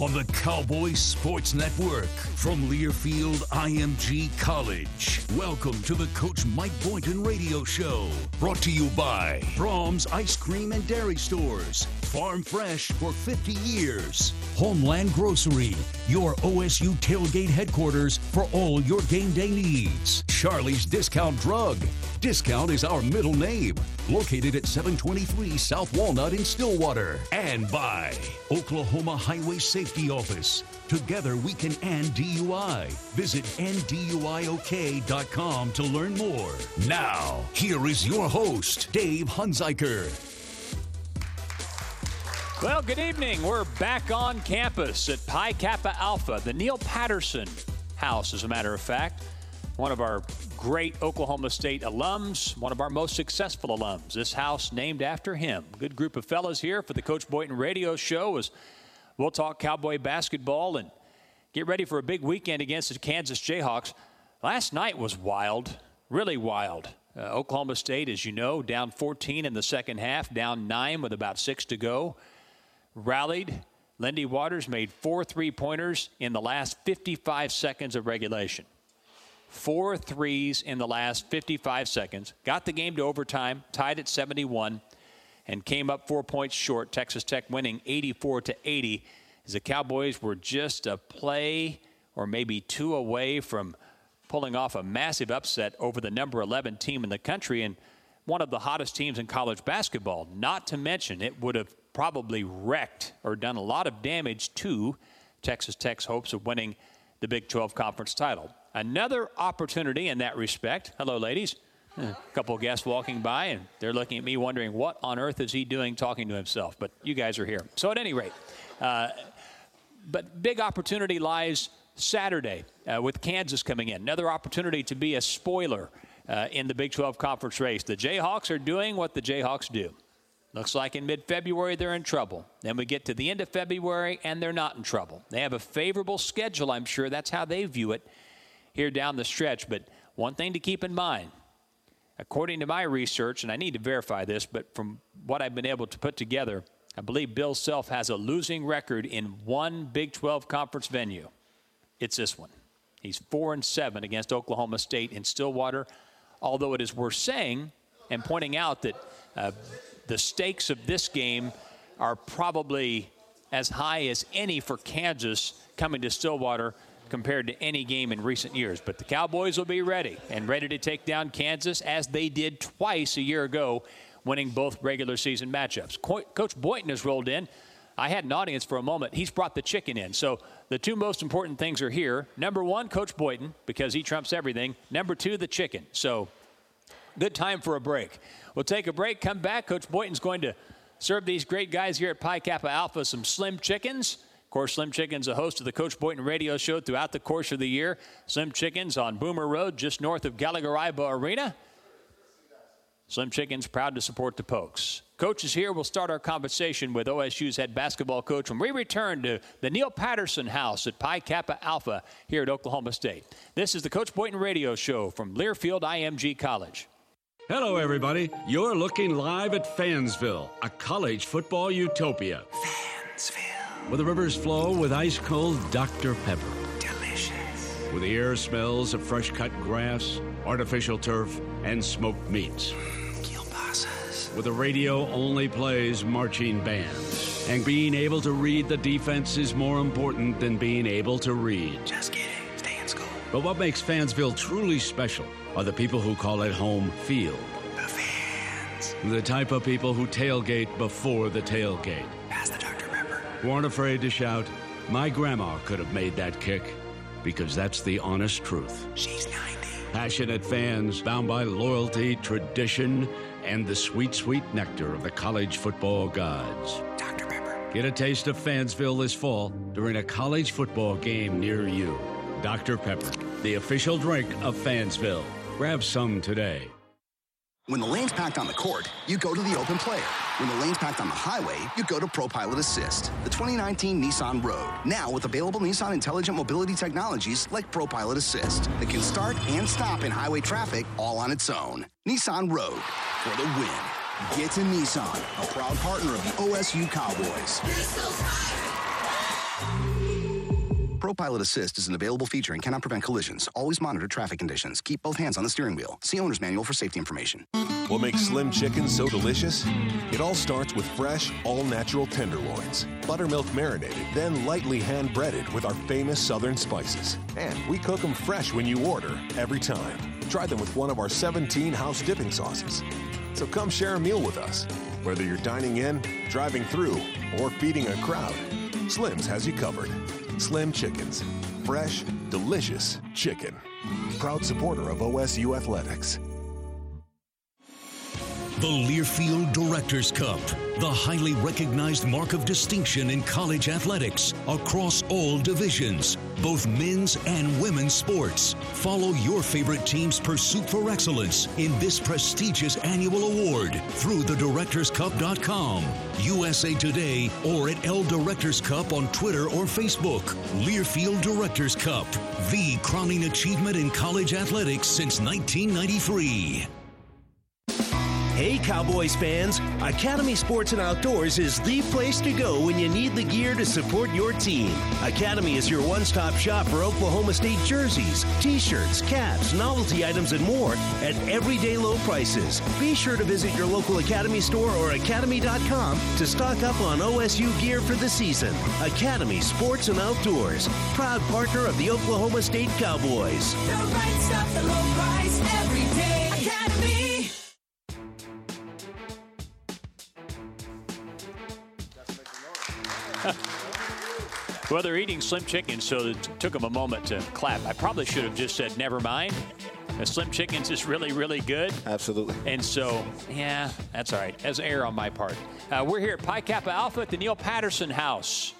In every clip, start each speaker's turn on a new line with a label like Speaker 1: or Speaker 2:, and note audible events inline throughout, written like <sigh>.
Speaker 1: On the Cowboy Sports Network from Learfield IMG College. Welcome to the Coach Mike Boynton Radio Show. Brought to you by Braum's Ice Cream and Dairy Stores. Farm fresh for 50 years. Homeland Grocery, your OSU tailgate headquarters for all your game day needs. Charlie's Discount Drug. Discount is our middle name. Located at 723 South Walnut in Stillwater. And by Oklahoma Highway Safety The office. Together we can end DUI. Visit nduiok.com to learn more. Now, here is your host, Dave Hunziker.
Speaker 2: Well, good evening. We're back on campus at Pi Kappa Alpha, the Neil Patterson House, as a matter of fact. One of our great Oklahoma State alums, one of our most successful alums. This house named after him. Good group of fellas here for the Coach Boynton radio show as we'll talk Cowboy basketball and get ready for a big weekend against the Kansas Jayhawks. Last night was wild, really wild. Uh, Oklahoma State, as you know, down 14 in the second half, down nine with about six to go rallied. Lindy Waters made four three pointers in the last 55 seconds of regulation. Four threes in the last 55 seconds. Got the game to overtime, tied at 71, and came up four points short. Texas Tech winning 84 to 80 as the Cowboys were just a play or maybe two away from pulling off a massive upset over the number 11 team in the country and one of the hottest teams in college basketball. Not to mention, it would have probably wrecked or done a lot of damage to Texas Tech's hopes of winning the Big 12 conference title. Another opportunity in that respect. Hello, ladies. A couple of guests walking by, and they're looking at me wondering what on earth is he doing talking to himself. But you guys are here. So, at any rate, uh, but big opportunity lies Saturday uh, with Kansas coming in. Another opportunity to be a spoiler uh, in the Big 12 conference race. The Jayhawks are doing what the Jayhawks do. Looks like in mid February they're in trouble. Then we get to the end of February and they're not in trouble. They have a favorable schedule, I'm sure. That's how they view it here down the stretch. But one thing to keep in mind according to my research, and I need to verify this, but from what I've been able to put together, I believe Bill Self has a losing record in one Big 12 conference venue. It's this one. He's 4 and 7 against Oklahoma State in Stillwater, although it is worth saying and pointing out that. Uh, the stakes of this game are probably as high as any for Kansas coming to Stillwater compared to any game in recent years. But the Cowboys will be ready and ready to take down Kansas as they did twice a year ago, winning both regular season matchups. Co- Coach Boynton has rolled in. I had an audience for a moment. He's brought the chicken in. So the two most important things are here. Number one, Coach Boynton, because he trumps everything. Number two, the chicken. So good time for a break. We'll take a break, come back. Coach Boynton's going to serve these great guys here at Pi Kappa Alpha some slim chickens. Of course, Slim Chickens, a host of the Coach Boynton radio show throughout the course of the year. Slim Chickens on Boomer Road, just north of Gallagher Iba Arena. Slim Chickens proud to support the Pokes. Coach is here. We'll start our conversation with OSU's head basketball coach when we return to the Neil Patterson House at Pi Kappa Alpha here at Oklahoma State. This is the Coach Boynton radio show from Learfield IMG College.
Speaker 3: Hello, everybody. You're looking live at Fansville, a college football utopia. Fansville. Where the rivers flow with ice cold Dr. Pepper. Delicious. Where the air smells of fresh cut grass, artificial turf, and smoked meats. Where the radio only plays marching bands. And being able to read the defense is more important than being able to read.
Speaker 4: Just kidding. Stay in school.
Speaker 3: But what makes Fansville truly special are the people who call it home field.
Speaker 4: The fans.
Speaker 3: The type of people who tailgate before the tailgate.
Speaker 4: Pass the Dr. Pepper.
Speaker 3: Who aren't afraid to shout, My grandma could have made that kick. Because that's the honest truth.
Speaker 4: She's 90.
Speaker 3: Passionate fans bound by loyalty, tradition, and the sweet, sweet nectar of the college football gods.
Speaker 4: Dr. Pepper.
Speaker 3: Get a taste of Fansville this fall during a college football game near you. Dr. Pepper, the official drink of Fansville. Grab some today.
Speaker 5: When the lane's packed on the court, you go to the open player. When the lane's packed on the highway, you go to ProPilot Assist, the 2019 Nissan Rogue. Now with available Nissan intelligent mobility technologies like ProPilot Assist that can start and stop in highway traffic all on its own. Nissan Rogue for the win. Get to Nissan, a proud partner of the OSU Cowboys. ProPilot Assist is an available feature and cannot prevent collisions. Always monitor traffic conditions. Keep both hands on the steering wheel. See owner's manual for safety information.
Speaker 6: What makes Slim Chicken so delicious? It all starts with fresh, all natural tenderloins, buttermilk marinated, then lightly hand breaded with our famous southern spices. And we cook them fresh when you order, every time. Try them with one of our 17 house dipping sauces. So come share a meal with us. Whether you're dining in, driving through, or feeding a crowd, Slim's has you covered. Slim Chickens. Fresh, delicious chicken. Proud supporter of OSU Athletics.
Speaker 1: The Learfield Directors Cup, the highly recognized mark of distinction in college athletics across all divisions, both men's and women's sports. Follow your favorite team's pursuit for excellence in this prestigious annual award through thedirectorscup.com, USA Today, or at L Directors Cup on Twitter or Facebook. Learfield Directors Cup, the crowning achievement in college athletics since 1993.
Speaker 7: Cowboys fans! Academy Sports and Outdoors is the place to go when you need the gear to support your team. Academy is your one stop shop for Oklahoma State jerseys, t shirts, caps, novelty items, and more at everyday low prices. Be sure to visit your local Academy store or academy.com to stock up on OSU gear for the season. Academy Sports and Outdoors, proud partner of the Oklahoma State Cowboys.
Speaker 8: The right stuff, the low price, every day. Academy.
Speaker 2: Well, they're eating Slim Chickens, so it took them a moment to clap. I probably should have just said, never mind. The Slim Chickens is really, really good.
Speaker 9: Absolutely.
Speaker 2: And so, yeah, that's all right. That's error on my part. Uh, we're here at Pi Kappa Alpha at the Neil Patterson House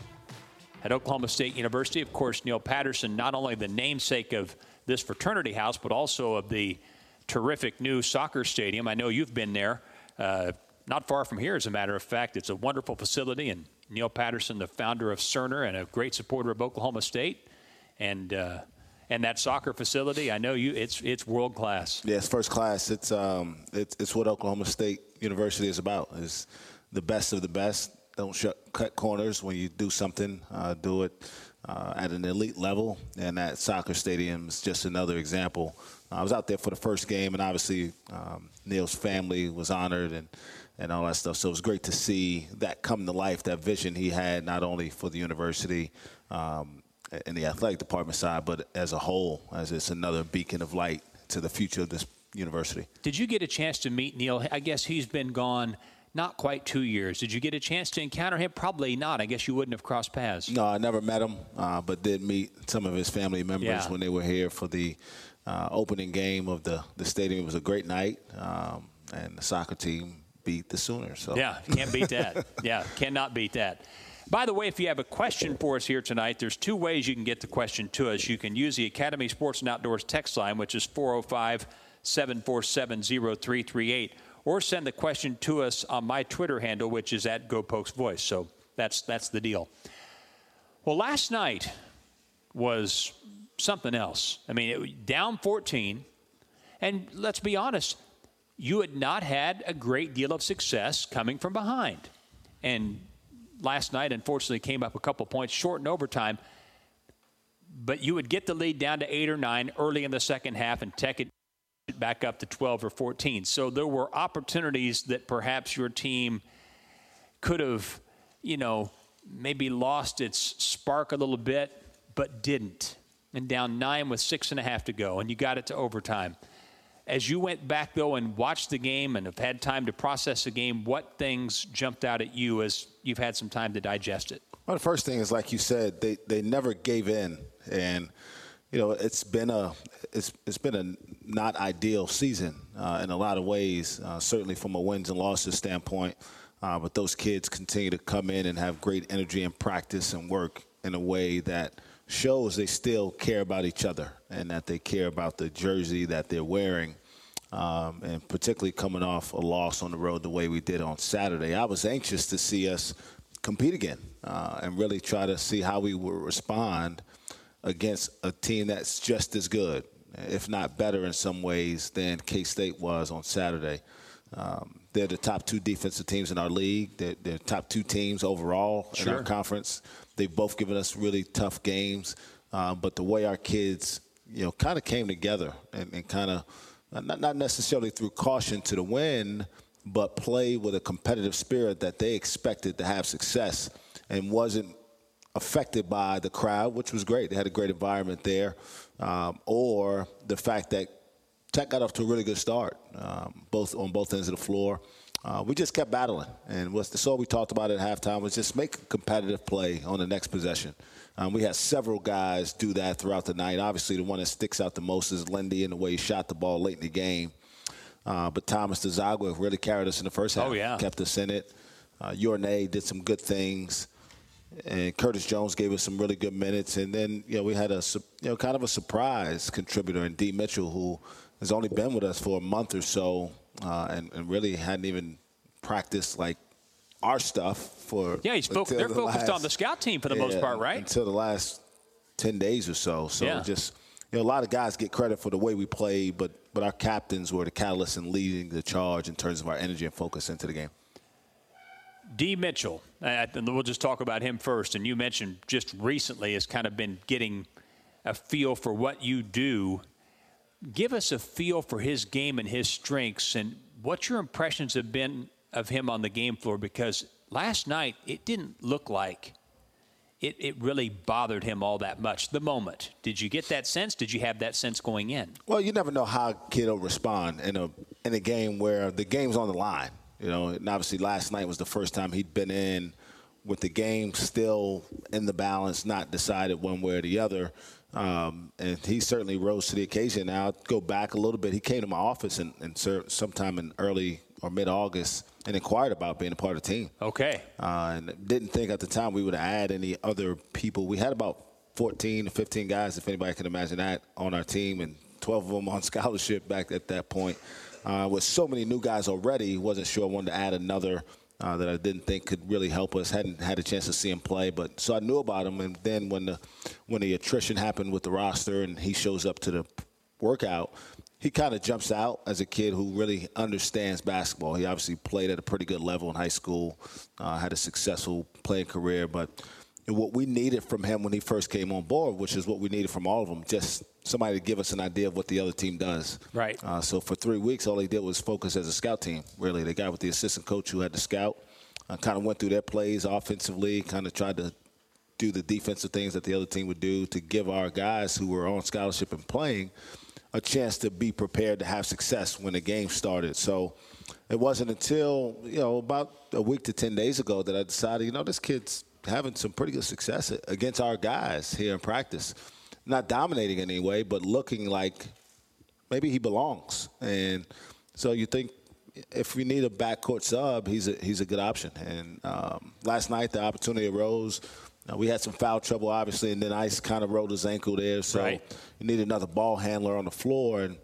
Speaker 2: at Oklahoma State University. Of course, Neil Patterson, not only the namesake of this fraternity house, but also of the terrific new soccer stadium. I know you've been there. Uh, not far from here, as a matter of fact. It's a wonderful facility, and Neil Patterson, the founder of Cerner and a great supporter of Oklahoma State, and uh, and that soccer facility. I know you. It's it's world class.
Speaker 9: Yeah, first class. It's um, it's, it's what Oklahoma State University is about. Is the best of the best. Don't cut corners when you do something. Uh, do it uh, at an elite level, and that soccer stadium is just another example. I was out there for the first game, and obviously um, Neil's family was honored and and all that stuff. So it was great to see that come to life. That vision he had not only for the university. Um, in the athletic department side, but as a whole, as it's another beacon of light to the future of this university.
Speaker 2: Did you get a chance to meet Neil? I guess he's been gone not quite two years. Did you get a chance to encounter him? Probably not. I guess you wouldn't have crossed paths.
Speaker 9: No, I never met him, uh, but did meet some of his family members
Speaker 2: Yeah.
Speaker 9: when they were here for the uh, opening game of the, the stadium. It was a great night, um, and the soccer team beat the Sooners. So
Speaker 2: Yeah, can't beat that. <laughs> yeah, cannot beat that. By the way, if you have a question for us here tonight, there's two ways you can get the question to us. You can use the Academy Sports and Outdoors text line, which is 405 747 0338, or send the question to us on my Twitter handle, which is at GoPokesVoice. So that's, that's the deal. Well, last night was something else. I mean, it, down 14, and let's be honest, you had not had a great deal of success coming from behind. And last night, unfortunately, came up a couple points short in overtime. But you would get the lead down to eight or nine early in the second half and take it back up to 12 or 14. So there were opportunities that perhaps your team could have, you know, maybe lost its spark a little bit, but didn't. And down nine with six and a half to go, and you got it to overtime. As you went back, though, and watched the game and have had time to process the game, what things jumped out at you as you've had some time to digest it?
Speaker 9: Well, the first thing is, like you said, they, they never gave in, and you know it's been a it's it's been a not ideal season uh, in a lot of ways. Uh, certainly from a wins and losses standpoint, uh, but those kids continue to come in and have great energy and practice and work in a way that shows they still care about each other and that they care about the jersey that they're wearing. Um, and particularly coming off a loss on the road the way we did on Saturday, I was anxious to see us compete again uh, and really try to see how we would respond against a team that's just as good, if not better in some ways, than K State was on Saturday. Um, they're the top two defensive teams in our league. They're, they're top two teams overall in our conference. They've both given us really tough games, uh, but the way our kids, you know, kind of came together and, and kind of not, not necessarily through caution to the win, but play with a competitive spirit that they expected to have success and wasn't affected by the crowd, which was great. They had a great environment there, um, or the fact that Tech got off to a really good start, um, both on both ends of the floor. Uh, we just kept battling, and what's the so we talked about at halftime was just make a competitive play on the next possession. Um, we had several guys do that throughout the night. Obviously, the one that sticks out the most is Lindy in the way he shot the ball late in the game. Uh, but Thomas Dziagwa really carried us in the first half.
Speaker 2: Oh, yeah.
Speaker 9: kept us in it. Uh, Yor Anei did some good things and Curtis Jones gave us some really good minutes. And then you know we had a you know kind of a surprise contributor in D Mitchell who has only been with us for a month or so uh, and, and really hadn't even practiced like our stuff for
Speaker 2: Yeah, he's fo- they're
Speaker 9: the
Speaker 2: focused on the scout team for the most part, right?
Speaker 9: Until the last ten days or so. So
Speaker 2: Yeah.
Speaker 9: just you know a lot of guys get credit for the way we played, but but our captains were the catalyst in leading the charge in terms of our energy and focus into the game.
Speaker 2: D. Mitchell, and we'll just talk about him first. And you mentioned just recently has kind of been getting a feel for what you do. Give us a feel for his game and his strengths, and what your impressions have been of him on the game floor. Because last night it didn't look like it, it really bothered him all that much. The moment, did you get that sense? Did you have that sense going in?
Speaker 9: Well, you never know how a kid will respond in a in a game where the game's on the line. You know, and obviously last night was the first time he'd been in with the game still in the balance, not decided one way or the other. Um, and he certainly rose to the occasion. Now, I'll go back a little bit. He came to my office and, in cer- sometime in early or mid August and inquired about being a part of the team.
Speaker 2: Okay.
Speaker 9: Uh, and didn't think at the time we would add any other people. We had about 14 to 15 guys, if anybody can imagine that, on our team, and 12 of them on <laughs> scholarship back at that point. Uh, with so many new guys already, wasn't sure I wanted to add another uh, that I didn't think could really help us. Hadn't had a chance to see him play, but so I knew about him. And then when the when the attrition happened with the roster, and he shows up to the workout, he kind of jumps out as a kid who really understands basketball. He obviously played at a pretty good level in high school, uh, had a successful playing career, but what we needed from him when he first came on board, which is what we needed from all of them, just somebody to give us an idea of what the other team does.
Speaker 2: Right.
Speaker 9: Uh, so for three weeks, all he did was focus as a scout team. Really, the guy with the assistant coach who had the scout uh, kind of went through their plays offensively, kind of tried to do the defensive things that the other team would do to give our guys who were on scholarship and playing a chance to be prepared to have success when the game started. So it wasn't until, you know, about a week to 10 days ago that I decided, you know, this kid's having some pretty good success against our guys here in practice. Not dominating in any way, but looking like maybe he belongs. And so you think if we need a backcourt sub, he's a he's a good option. And um, last night the opportunity arose. Uh, we had some foul trouble, obviously, and then Ice kind of rolled his ankle there. So
Speaker 2: Right.
Speaker 9: you need another ball handler on the floor. And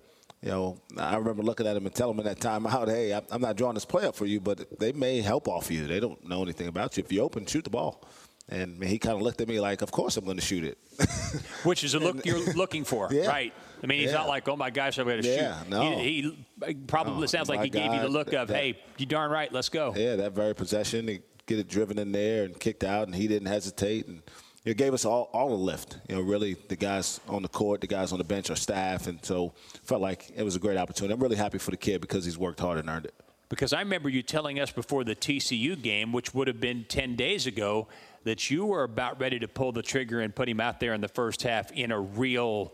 Speaker 9: you know, I remember looking at him and telling him in that timeout, "Hey, I'm not drawing this play up for you, but they may help off you. They don't know anything about you. If you open, shoot the ball." And he kind of looked at me like, "Of course I'm going to shoot it." <laughs>
Speaker 2: Which is a look you're looking for, <laughs>
Speaker 9: Yeah.
Speaker 2: right? I mean, he's
Speaker 9: Yeah.
Speaker 2: not like, oh my gosh, I'm going to
Speaker 9: Yeah,
Speaker 2: shoot.
Speaker 9: no.
Speaker 2: He, he probably
Speaker 9: No,
Speaker 2: sounds like he gave you the look of,
Speaker 9: that-
Speaker 2: hey, you darn right, let's go.
Speaker 9: Yeah, that very possession, he get it driven in there and kicked out, and he didn't hesitate, and it gave us all, all a lift. You know, really, the guys on the court, the guys on the bench, our staff, and so felt like it was a great opportunity. I'm really happy for the kid because he's worked hard and earned it.
Speaker 2: Because I remember you telling us before the TCU game, which would have been 10 days ago, that you were about ready to pull the trigger and put him out there in the first half in a real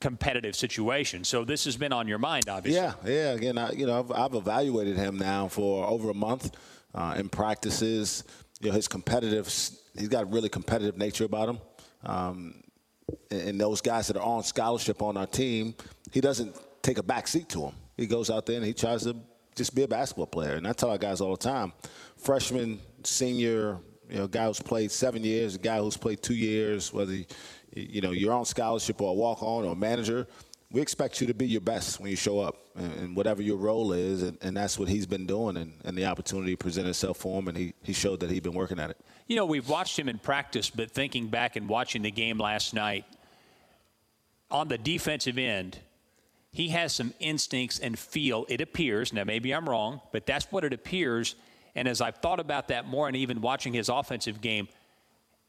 Speaker 2: competitive situation. So this has been on your mind, obviously.
Speaker 9: Yeah, yeah. Again, I, you know, I've, I've evaluated him now for over a month uh, in practices. You know, his competitive, he's got a really competitive nature about him. Um, and, and those guys that are on scholarship on our team, he doesn't take a back seat to them. He goes out there and he tries to just be a basketball player. And I tell our guys all the time, freshman, senior, you know, guy who's played seven years, a guy who's played two years, whether you know you're on scholarship or a walk on or a manager, we expect you to be your best when you show up, and, and whatever your role is, and, and that's what he's been doing, and, and the opportunity presented itself for him, and he, he showed that he'd been working at it.
Speaker 2: You know, we've watched him in practice, but thinking back and watching the game last night, on the defensive end, he has some instincts and feel, it appears. Now, maybe I'm wrong, but that's what it appears. And as I've thought about that more and even watching his offensive game,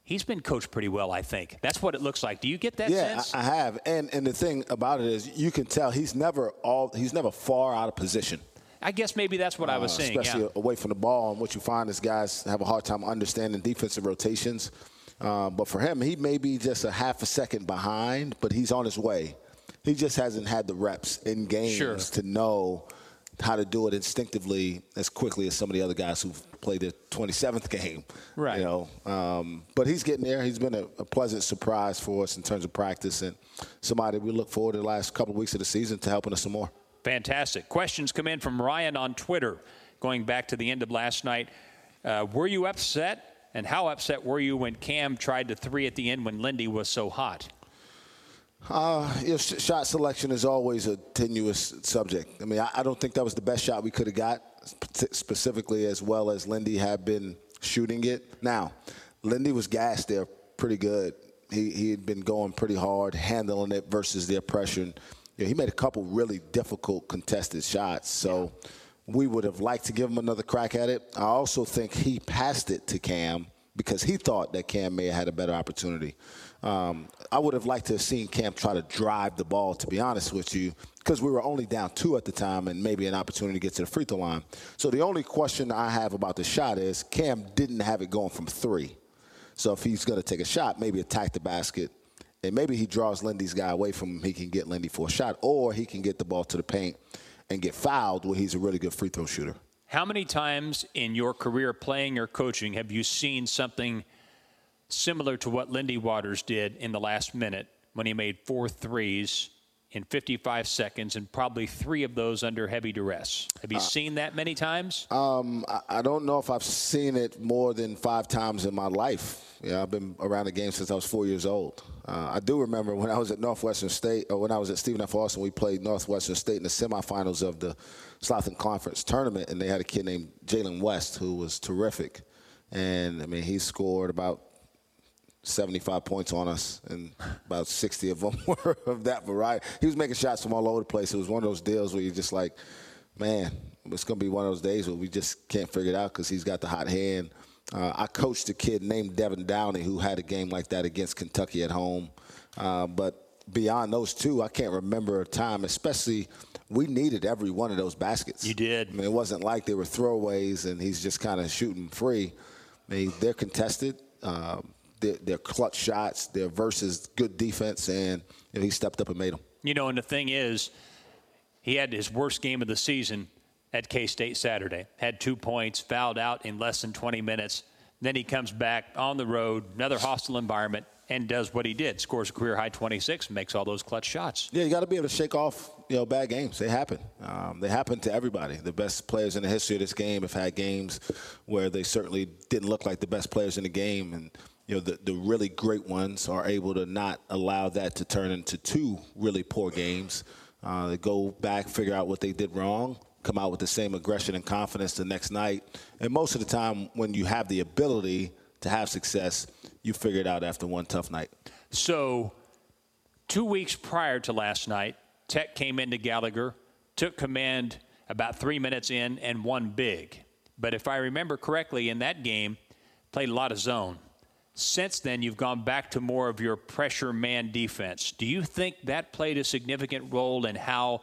Speaker 2: he's been coached pretty well, I think. That's what it looks like. Do you get that
Speaker 9: yeah,
Speaker 2: sense?
Speaker 9: I, I have, and and the thing about it is, you can tell he's never all he's never far out of position.
Speaker 2: I guess maybe that's what I was
Speaker 9: uh,
Speaker 2: saying.
Speaker 9: especially
Speaker 2: Yeah.
Speaker 9: away from the ball. And what you find is guys have a hard time understanding defensive rotations. Uh, but for him, he may be just a half a second behind, but he's on his way. He just hasn't had the reps in games
Speaker 2: Sure.
Speaker 9: to know how to do it instinctively as quickly as some of the other guys who've played their 27th game.
Speaker 2: Right.
Speaker 9: You know, um, but he's getting there. He's been a, a pleasant surprise for us in terms of practice and somebody we look forward to the last couple of weeks of the season to helping us some more.
Speaker 2: Fantastic. Questions come in from Ryan on Twitter, going back to the end of last night. Uh, were you upset? And how upset were you when Cam tried the three at the end when Lindy was so hot?
Speaker 9: Uh, you know, sh- shot selection is always a tenuous subject. I mean, I, I don't think that was the best shot we could have got, spe- specifically as well as Lindy had been shooting it. Now, Lindy was gassed there pretty good. He, he had been going pretty hard, handling it versus the pressure. And, you know, he made a couple really difficult contested shots. So we would have liked to give him another crack at it. I also think he passed it to Cam because he thought that Cam may have had a better opportunity. Um, I would have liked to have seen Cam try to drive the ball, to be honest with you, because we were only down two at the time and maybe an opportunity to get to the free throw line. So the only question I have about the shot is Cam didn't have it going from three. So if he's going to take a shot, maybe attack the basket. And maybe he draws Lindy's guy away from him. He can get Lindy for a shot, or he can get the ball to the paint and get fouled where he's a really good free throw shooter.
Speaker 2: How many times in your career playing or coaching have you seen something similar to what Lindy Waters did in the last minute when he made four threes in 55 seconds and probably three of those under heavy duress? Have you seen that many times?
Speaker 9: Um, I, I don't know if I've seen it more than five times in my life. Yeah, I've been around the game since I was four years old. Uh, I do remember when I was at Northwestern State, or when I was at Stephen F. Austin, we played Northwestern State in the semifinals of the Southern Conference tournament, and they had a kid named Jalan West who was terrific. And I mean, he scored about 75 points on us, and about 60 of them <laughs> were of that variety. He was making shots from all over the place. It was one of those deals where you're just like, man, it's going to be one of those days where we just can't figure it out because he's got the hot hand. Uh, I coached a kid named Devan Downey who had a game like that against Kentucky at home. Uh, but beyond those two, I can't remember a time, especially we needed every one of those baskets.
Speaker 2: You did.
Speaker 9: I mean, it wasn't like they were throwaways and he's just kind of shooting free. I mean, they're contested. Um, they're, they're clutch shots, they're versus good defense, and you know, he stepped up and made them.
Speaker 2: You know, and the thing is, he had his worst game of the season at K State Saturday. Had two points, fouled out in less than 20 minutes. Then he comes back on the road, another hostile environment, and does what he did. Scores a career high 26, makes all those clutch shots.
Speaker 9: Yeah, you got to be able to shake off you know bad games. They happen. Um, they happen to everybody. The best players in the history of this game have had games where they certainly didn't look like the best players in the game, and you know the, the really great ones are able to not allow that to turn into two really poor games. Uh, they go back, figure out what they did wrong, come out with the same aggression and confidence the next night. And most of the time, when you have the ability to have success, you figure it out after one tough night.
Speaker 2: So, two weeks prior to last night, Tech came into Gallagher, took command about three minutes in, and won big. But if I remember correctly, in that game, played a lot of zone. Since then, you've gone back to more of your pressure man defense. Do you think that played a significant role in how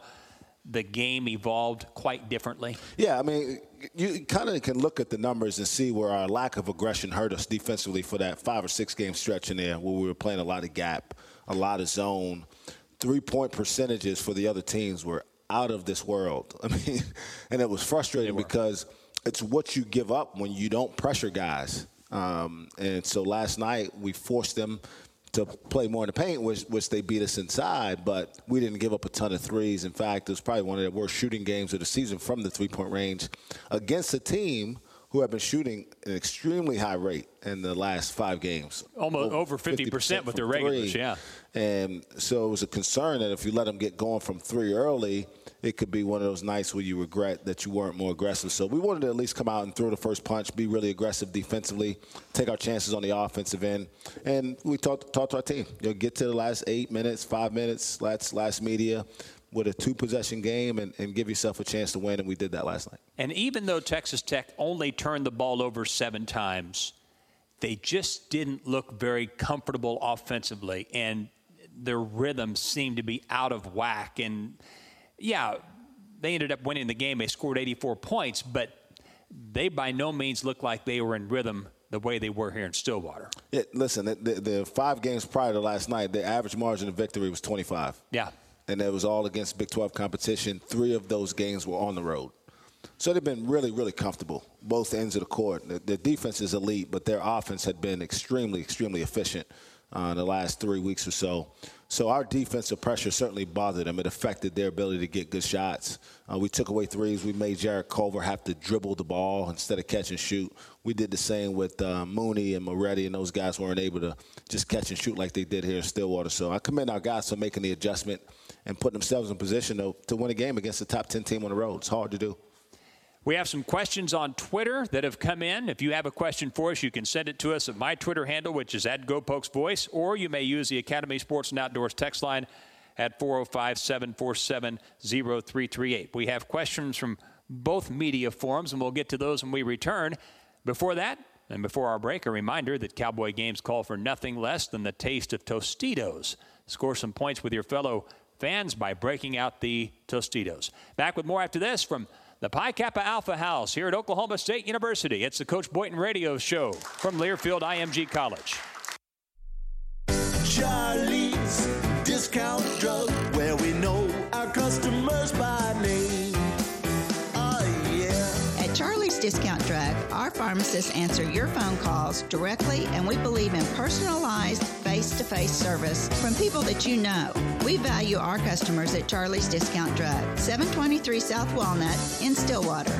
Speaker 2: the game evolved quite differently?
Speaker 9: Yeah, I mean, you kind of can look at the numbers and see where our lack of aggression hurt us defensively for that five or six game stretch in there where we were playing a lot of gap, a lot of zone. Three point percentages for the other teams were out of this world. <laughs> I mean, and it was frustrating because it's what you give up when you don't pressure guys. Um, and so last night we forced them to play more in the paint, which, which they beat us inside, but we didn't give up a ton of threes. In fact, it was probably one of the worst shooting games of the season from the three point range against a team who have been shooting an extremely high rate in the last five games.
Speaker 2: Almost over 50%, 50% with their regulars,
Speaker 9: three.
Speaker 2: yeah.
Speaker 9: And so it was a concern that if you let them get going from three early, it could be one of those nights where you regret that you weren't more aggressive. So we wanted to at least come out and throw the first punch, be really aggressive defensively, take our chances on the offensive end. And we talked, talked to our team. You know, get to the last eight minutes, five minutes, last, last media, with a two possession game and, and, give yourself a chance to win, and we did that last night.
Speaker 2: And even though Texas Tech only turned the ball over seven times, they just didn't look very comfortable offensively, and their rhythm seemed to be out of whack. And yeah, they ended up winning the game. They scored 84 points, but they by no means looked like they were in rhythm the way they were here in Stillwater.
Speaker 9: Yeah, listen, the, the, the five games prior to last night, the average margin of victory was 25.
Speaker 2: Yeah
Speaker 9: and it was all against Big 12 competition. Three of those games were on the road. So they've been really, really comfortable, both ends of the court. The, the defense is elite, but their offense had been extremely, extremely efficient uh, in the last three weeks or so. So our defensive pressure certainly bothered them. It affected their ability to get good shots. Uh, we took away threes. We made Jarrett Culver have to dribble the ball instead of catch and shoot. We did the same with uh, Mooney and Moretti, and those guys weren't able to just catch and shoot like they did here in Stillwater. So I commend our guys for making the adjustment and putting themselves in position to, to win a game against a top 10 team on the road. It's hard to do.
Speaker 2: We have some questions on Twitter that have come in. If you have a question for us, you can send it to us at my Twitter handle, which is at GoPokesVoice, or you may use the Academy Sports and Outdoors text line at 405 747 0338. We have questions from both media forums, and we'll get to those when we return. Before that, and before our break, a reminder that Cowboy games call for nothing less than the taste of Tostitos. Score some points with your fellow fans by breaking out the Tostitos. Back with more after this from the Pi Kappa Alpha House here at Oklahoma State University. It's the Coach Boynton Radio Show from Learfield IMG College.
Speaker 10: Charlie's Discount
Speaker 11: pharmacists answer your phone calls directly, and we believe in personalized face to face service from people that you know. We value our customers at Charlie's Discount Drug, 723 South Walnut in Stillwater.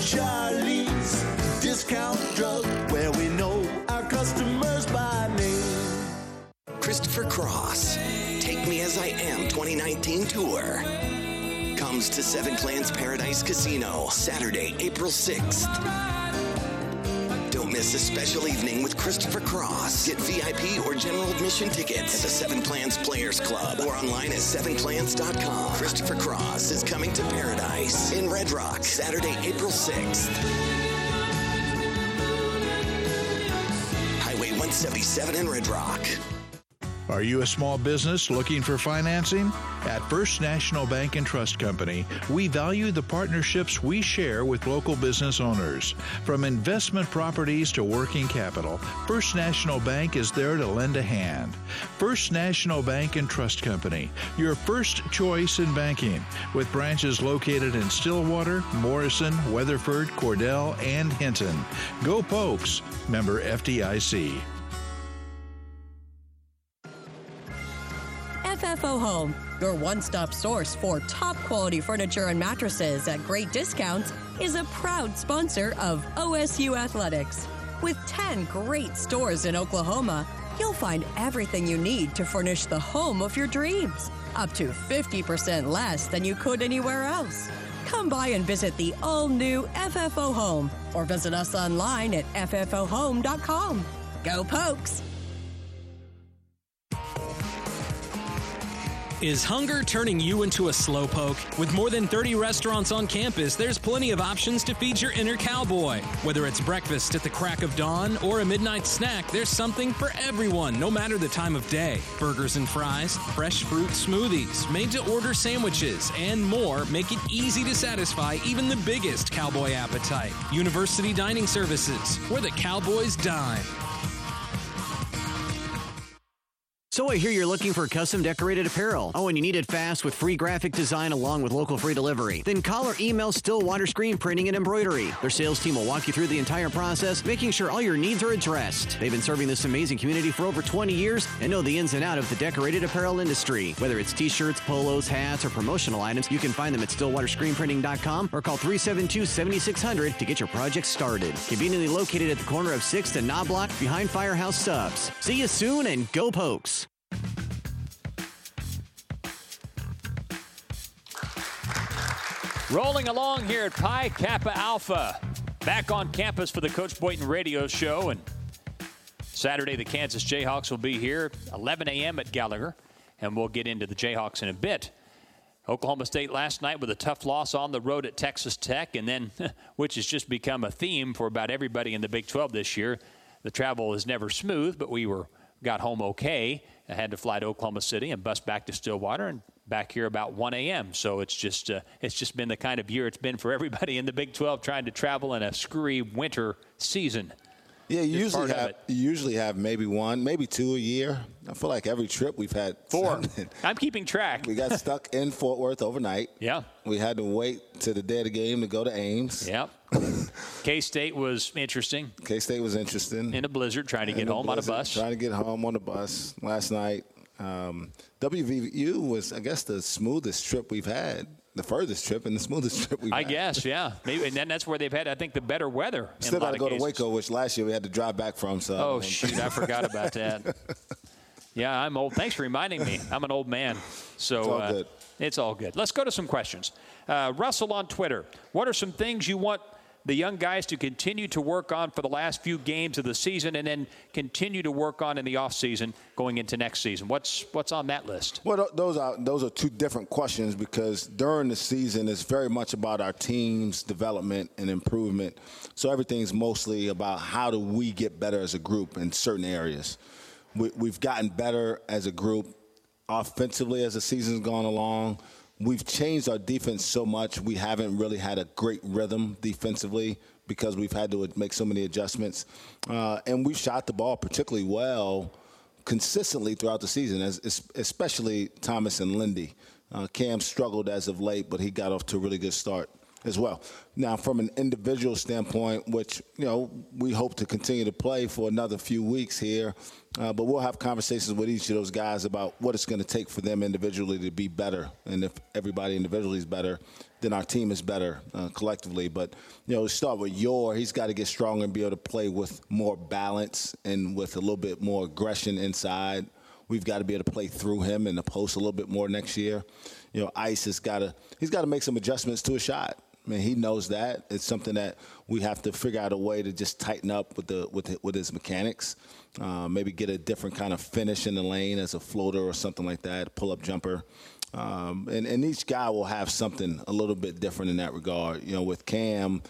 Speaker 10: Charlie's Discount Drug, where we know our customers by name.
Speaker 12: Christopher Cross, Take Me As I Am 2019 tour comes to Seven Clans Paradise Casino Saturday, April 6th. Don't miss a special evening with Christopher Cross. Get VIP or general admission tickets at the Seven Clans Players Club or online at sevenclans.com. Christopher Cross is coming to Paradise in Red Rock Saturday, April 6th. Highway 177 in Red Rock.
Speaker 13: Are you a small business looking for financing? At First National Bank and Trust Company, we value the partnerships we share with local business owners. From investment properties to working capital, First National Bank is there to lend a hand. First National Bank and Trust Company, your first choice in banking, with branches located in Stillwater, Morrison, Weatherford, Cordell, and Hinton. Go Pokes, member FDIC.
Speaker 14: Home, your one stop source for top quality furniture and mattresses at great discounts, is a proud sponsor of OSU Athletics. With 10 great stores in Oklahoma, you'll find everything you need to furnish the home of your dreams, up to 50% less than you could anywhere else. Come by and visit the all new FFO Home or visit us online at FFOHome.com. Go Pokes!
Speaker 15: Is hunger turning you into a slowpoke? With more than 30 restaurants on campus, there's plenty of options to feed your inner cowboy. Whether it's breakfast at the crack of dawn or a midnight snack, there's something for everyone, no matter the time of day. Burgers and fries, fresh fruit smoothies, made to order sandwiches, and more make it easy to satisfy even the biggest cowboy appetite. University Dining Services, where the cowboys dine.
Speaker 16: So I hear you're looking for custom decorated apparel. Oh, and you need it fast with free graphic design along with local free delivery. Then call or email Stillwater Screen Printing and Embroidery. Their sales team will walk you through the entire process, making sure all your needs are addressed. They've been serving this amazing community for over 20 years and know the ins and out of the decorated apparel industry. Whether it's t-shirts, polos, hats, or promotional items, you can find them at stillwaterscreenprinting.com or call 372-7600 to get your project started. Conveniently located at the corner of 6th and Knobloch behind Firehouse Subs. See you soon and go Pokes!
Speaker 2: Rolling along here at Pi Kappa Alpha. Back on campus for the Coach Boynton radio show. And Saturday, the Kansas Jayhawks will be here 11 a.m. at Gallagher. And we'll get into the Jayhawks in a bit. Oklahoma State last night with a tough loss on the road at Texas Tech, and then, <laughs> which has just become a theme for about everybody in the Big 12 this year. The travel is never smooth, but we were got home okay. I had to fly to Oklahoma City and bus back to Stillwater and back here about 1 a.m. So it's just uh, it's just been the kind of year it's been for everybody in the Big 12 trying to travel in a screwy winter season.
Speaker 9: Yeah, you
Speaker 2: Just
Speaker 9: usually have you usually have maybe one, maybe two a year. I feel like every trip we've had <laughs>
Speaker 2: Four. I'm keeping track.
Speaker 9: We got stuck in Fort Worth overnight.
Speaker 2: Yeah.
Speaker 9: We had to wait to the day of the game to go to Ames.
Speaker 2: Yep. <laughs> K State was interesting.
Speaker 9: K State was interesting.
Speaker 2: In a blizzard, trying to
Speaker 9: In
Speaker 2: get home on a bus.
Speaker 9: Trying to get home on a bus last night. Um, WVU was, I guess, the smoothest trip we've had. The furthest trip and the smoothest <laughs> trip we've
Speaker 2: I
Speaker 9: had.
Speaker 2: guess, yeah. Maybe, and then that's where they've had, I think, the better weather. in
Speaker 9: Still got to go to. Waco, which last year we had to drive back from. So
Speaker 2: Oh shoot, I forgot about that. <laughs> Yeah, I'm old. Thanks for reminding me. I'm an old man, so
Speaker 9: It's all
Speaker 2: uh,
Speaker 9: good.
Speaker 2: it's all good. Let's go to some questions. Uh, Russell on Twitter. What are some things you want the young guys to continue to work on for the last few games of the season, and then continue to work on in the off season going into next season? What's what's on that list?
Speaker 9: Well, those are those are two different questions because during the season it's very much about our team's development and improvement. So everything's mostly about how do we get better as a group in certain areas. We, we've gotten better as a group offensively as the season's gone along. We've changed our defense so much we haven't really had a great rhythm defensively because we've had to make so many adjustments, uh, and we've shot the ball particularly well consistently throughout the season, as, especially Thomas and Lindy. Uh, Cam struggled as of late, but he got off to a really good start as well. Now, from an individual standpoint, which you know we hope to continue to play for another few weeks here, uh, but we'll have conversations with each of those guys about what it's going to take for them individually to be better, and if everybody individually is better, then our team is better uh, collectively. But you know, start with your. He's got to get stronger and be able to play with more balance and with a little bit more aggression inside. We've got to be able to play through him in the post a little bit more next year. You know, Ice has got to he's got to make some adjustments to a shot. I mean, he knows that. It's something that we have to figure out a way to just tighten up with the with with his mechanics. Uh, maybe get a different kind of finish in the lane as a floater or something like that, pull up jumper. Um, and, and each guy will have something a little bit different in that regard. You know, with Cam,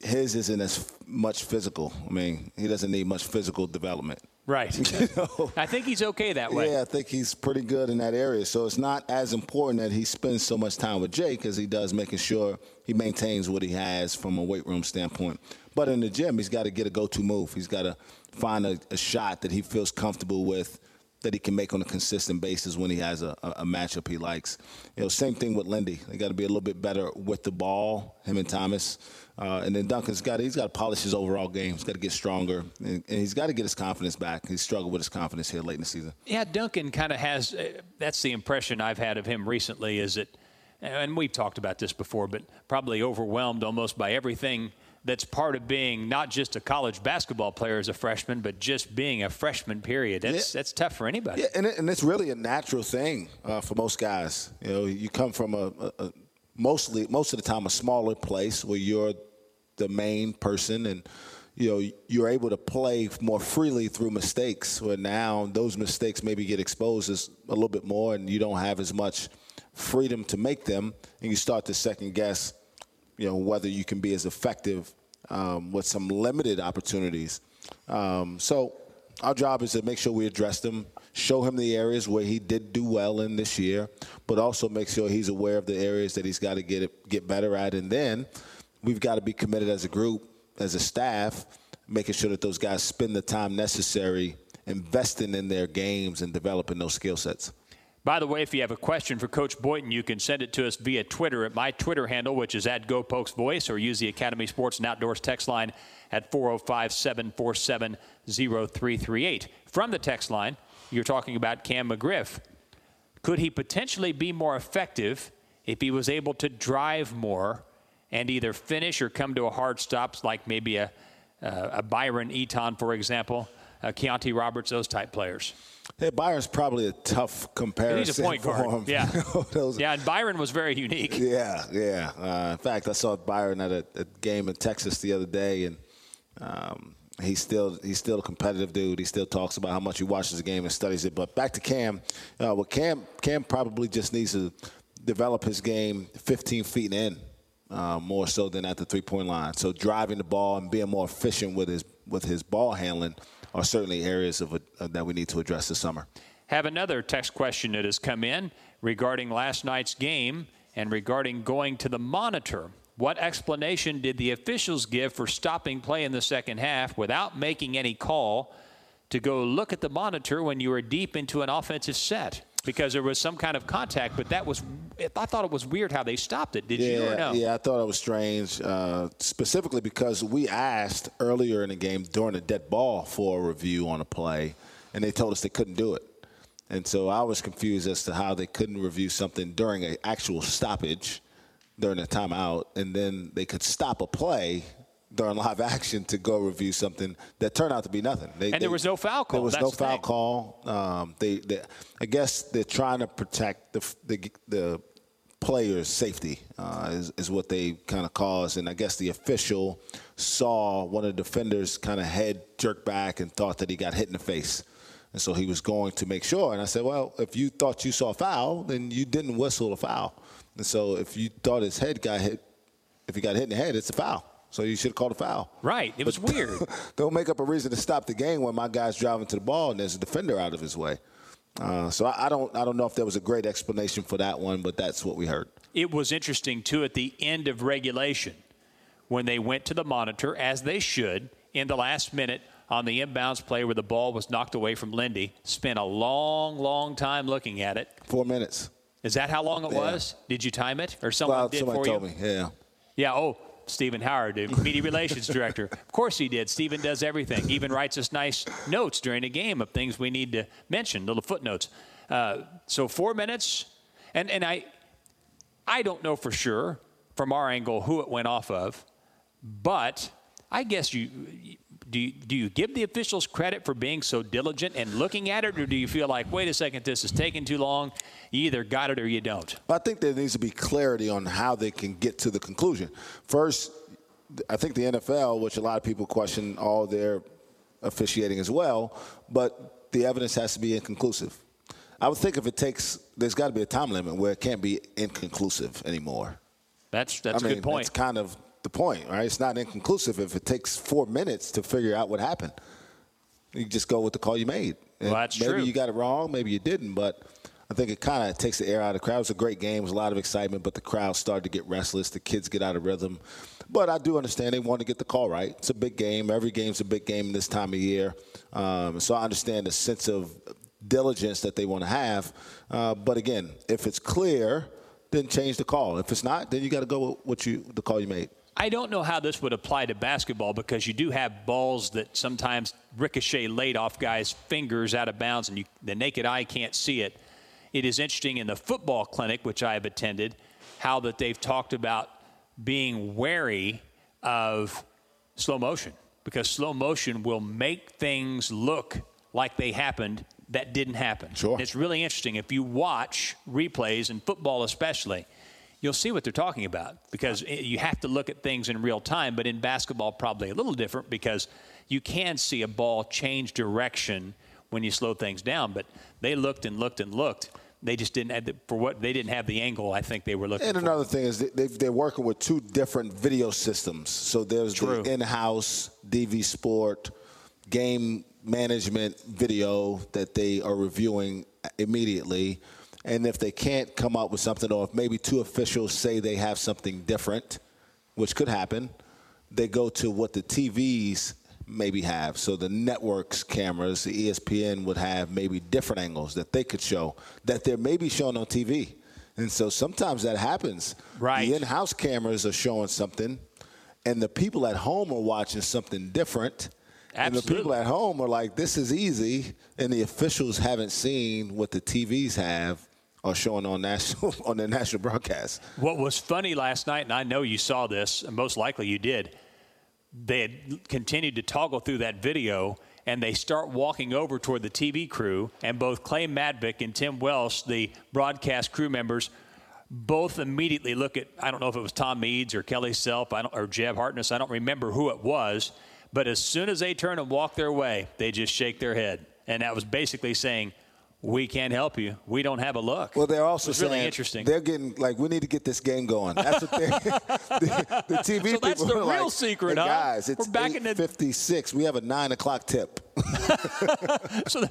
Speaker 9: his isn't as much physical. I mean, he doesn't need much physical development.
Speaker 2: Right. <laughs> I think he's okay that way.
Speaker 9: Yeah, I think he's pretty good in that area. So it's not as important that he spends so much time with Jake as he does making sure he maintains what he has from a weight room standpoint. But in the gym, he's got to get a go-to move. He's got to find a, a shot that he feels comfortable with that he can make on a consistent basis when he has a, a, matchup he likes. You know, same thing with Lindy. They got to be a little bit better with the ball, him and Thomas. Uh, and then Duncan's got he's got to polish his overall game. He's got to get stronger, and, and he's got to get his confidence back. He's struggled with his confidence here late in the season.
Speaker 2: Yeah, Duncan kind of has. Uh, that's the impression I've had of him recently. Is that, and we've talked about this before, but probably overwhelmed almost by everything that's part of being not just a college basketball player as a freshman, but just being a freshman. Period. That's yeah. that's tough for anybody.
Speaker 9: Yeah, and, it, and it's really a natural thing uh, for most guys. You know, you come from a, a, a, mostly most of the time a smaller place where you're the main person and you know you're able to play more freely through mistakes where now those mistakes maybe get exposed as a little bit more and you don't have as much freedom to make them and you start to second guess you know whether you can be as effective um, with some limited opportunities. Um, so our job is to make sure we address them, show him the areas where he did do well in this year, but also make sure he's aware of the areas that he's got to get get better at, and then we've got to be committed as a group, as a staff, making sure that those guys spend the time necessary investing in their games and developing those skill sets.
Speaker 2: By the way, if you have a question for Coach Boynton, you can send it to us via Twitter at my Twitter handle, which is at GoPokesVoice, or use the Academy Sports and Outdoors text line at 405 747 0338. From the text line, you're talking about Cam McGriff. Could he potentially be more effective if he was able to drive more and either finish or come to a hard stop, like maybe a, uh, a Byron Eaton, for example, a Keontae Roberts, those type players?
Speaker 9: Hey, Byron's probably a tough comparison.
Speaker 2: He's a point guard.
Speaker 9: Him.
Speaker 2: Yeah. <laughs> Those, yeah, and Byron was very unique.
Speaker 9: Yeah, yeah. Uh, in fact, I saw Byron at a, a, game in Texas the other day, and um, he's still he's still a competitive dude. He still talks about how much he watches the game and studies it. But back to Cam, uh, well, Cam Cam probably just needs to develop his game 15 feet in. Uh, more so than at the three-point line. So driving the ball and being more efficient with his with his ball handling are certainly areas of, uh, that we need to address this summer.
Speaker 2: Have another text question that has come in regarding last night's game and regarding going to the monitor. What explanation did the officials give for stopping play in the second half without making any call to go look at the monitor when you were deep into an offensive set? Because there was some kind of contact, but that was, I thought it was weird how they stopped it. Did
Speaker 9: yeah,
Speaker 2: you or no?
Speaker 9: Yeah, I thought it was strange, uh, specifically because we asked earlier in the game during a dead ball for a review on a play, and they told us they couldn't do it. And so I was confused as to how they couldn't review something during an actual stoppage during a timeout, and then they could stop a play during live action to go review something that turned out to be nothing.
Speaker 2: They, and there was no foul call.
Speaker 9: There was
Speaker 2: That's
Speaker 9: no foul
Speaker 2: thing.
Speaker 9: call. Um, they, they, I guess they're trying to protect the the, the player's safety uh, is, is what they kind of caused. And I guess the official saw one of the defenders kind of head jerk back and thought that he got hit in the face. And so he was going to make sure. And I said, well, if you thought you saw a foul, then you didn't whistle a foul. And so if you thought his head got hit, if he got hit in the head, it's a foul. So you should have called a foul.
Speaker 2: Right. It was <laughs> weird.
Speaker 9: don't make up a reason to stop the game when my guy's driving to the ball and there's a defender out of his way. Uh, so I, I, don't I don't know if there was a great explanation for that one, but that's what we heard.
Speaker 2: It was interesting too at the end of regulation when they went to the monitor as they should in the last minute on the inbounds play where the ball was knocked away from Lindy. Spent a long, long time looking at it.
Speaker 9: Four minutes.
Speaker 2: Is that how long it yeah. was? Did you time it, or someone
Speaker 9: well,
Speaker 2: did
Speaker 9: somebody
Speaker 2: for
Speaker 9: told
Speaker 2: you?
Speaker 9: me. Yeah.
Speaker 2: Yeah. Oh, Stephen Howard, the media relations director. Of course he did. Stephen does everything. Even writes us nice notes during a game of things we need to mention, little footnotes. Uh, so four minutes, and and I, I don't know for sure from our angle who it went off of, but I guess you do you, do you give the officials credit for being so diligent and looking at it, or do you feel like, wait a second, this is taking too long? You either got it or you don't.
Speaker 9: I think there needs to be clarity on how they can get to the conclusion. First, I think the NFL, which a lot of people question all their officiating as well, but the evidence has to be inconclusive. I would think if it takes, there's got to be a time limit where it can't be inconclusive anymore.
Speaker 2: That's that's
Speaker 9: I
Speaker 2: mean, a good point.
Speaker 9: It's kind of the point, right? It's not inconclusive if it takes four minutes to figure out what happened. You just go with the call you made.
Speaker 2: Well, that's
Speaker 9: maybe
Speaker 2: true.
Speaker 9: you got it wrong, maybe you didn't, but I think it kind of takes the air out of the crowd. It was a great game. It was a lot of excitement, but the crowd started to get restless. The kids get out of rhythm. But I do understand they want to get the call right. It's a big game. Every game's a big game this time of year. Um, so I understand the sense of diligence that they want to have. Uh, but again, if it's clear, then change the call. If it's not, then you got to go with what you the call you made.
Speaker 2: I don't know how this would apply to basketball because you do have balls that sometimes ricochet late off guys' fingers out of bounds, and you, the naked eye can't see it. It is interesting in the football clinic, which I have attended, how that they've talked about being wary of slow motion because slow motion will make things look like they happened that didn't happen. Sure. And it's really interesting if you watch replays in football, especially you'll see what they're talking about because you have to look at things in real time. But in basketball, probably a little different because you can see a ball change direction when you slow things down. But they looked and looked and looked. They just didn't have the, for what they didn't have the angle. I think they were looking.
Speaker 9: And
Speaker 2: for.
Speaker 9: another thing is they, they're working with two different video systems. So there's
Speaker 2: True.
Speaker 9: the in-house DV Sport game management video that they are reviewing immediately. And if they can't come up with something, or if maybe two officials say they have something different, which could happen, they go to what the TVs maybe have. So the networks cameras, the ESPN would have maybe different angles that they could show that they're maybe shown on TV. And so sometimes that happens. Right. The in-house cameras are showing something, and the people at home are watching something different. Absolutely. And the people at home are like, "This is easy," and the officials haven't seen what the TVs have showing on national <laughs> on the national broadcast.
Speaker 2: What was funny last night, and I know you saw this, and most likely you did, they had continued to toggle through that video, and they start walking over toward the TV crew, and both Clay Matvick and Tim Welsh, the broadcast crew members, both immediately look at, I don't know if it was Tom Eades or Kelly Self or Jeb Hartness, I don't remember who it was, but as soon as they turn and walk their way, they just shake their head. And that was basically saying, we can't help you. We don't have a look.
Speaker 9: Well, they're also saying
Speaker 2: really interesting.
Speaker 9: they're getting like we need to get this game going. That's what they <laughs> the, the TV <laughs>
Speaker 2: So that's the
Speaker 9: are
Speaker 2: real
Speaker 9: like,
Speaker 2: secret,
Speaker 9: "Hey,
Speaker 2: huh?
Speaker 9: guys. It's
Speaker 2: We're back in the-
Speaker 9: 56. We have a nine o'clock tip. <laughs>
Speaker 2: so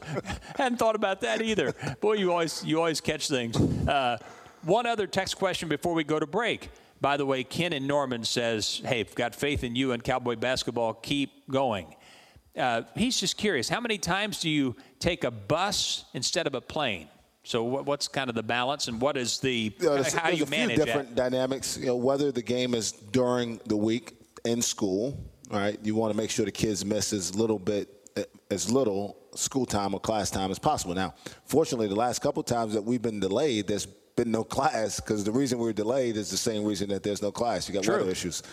Speaker 2: hadn't thought about that either. Boy, you always you always catch things. Uh, one other text question before we go to break. By the way, Ken and Norman says, "Hey, I've got faith in you and Cowboy basketball. Keep going." Uh, he's just curious. How many times do you take a bus instead of a plane? So what, what's kind of the balance, and what is the
Speaker 9: know,
Speaker 2: how you
Speaker 9: a few different
Speaker 2: that?
Speaker 9: dynamics. You know, whether the game is during the week in school, right, you want to make sure the kids miss as little bit as little school time or class time as possible. Now, fortunately, the last couple times that we've been delayed, there's been no <laughs> class because the reason we're delayed is the same reason that there's no class. You got
Speaker 2: True.
Speaker 9: weather issues.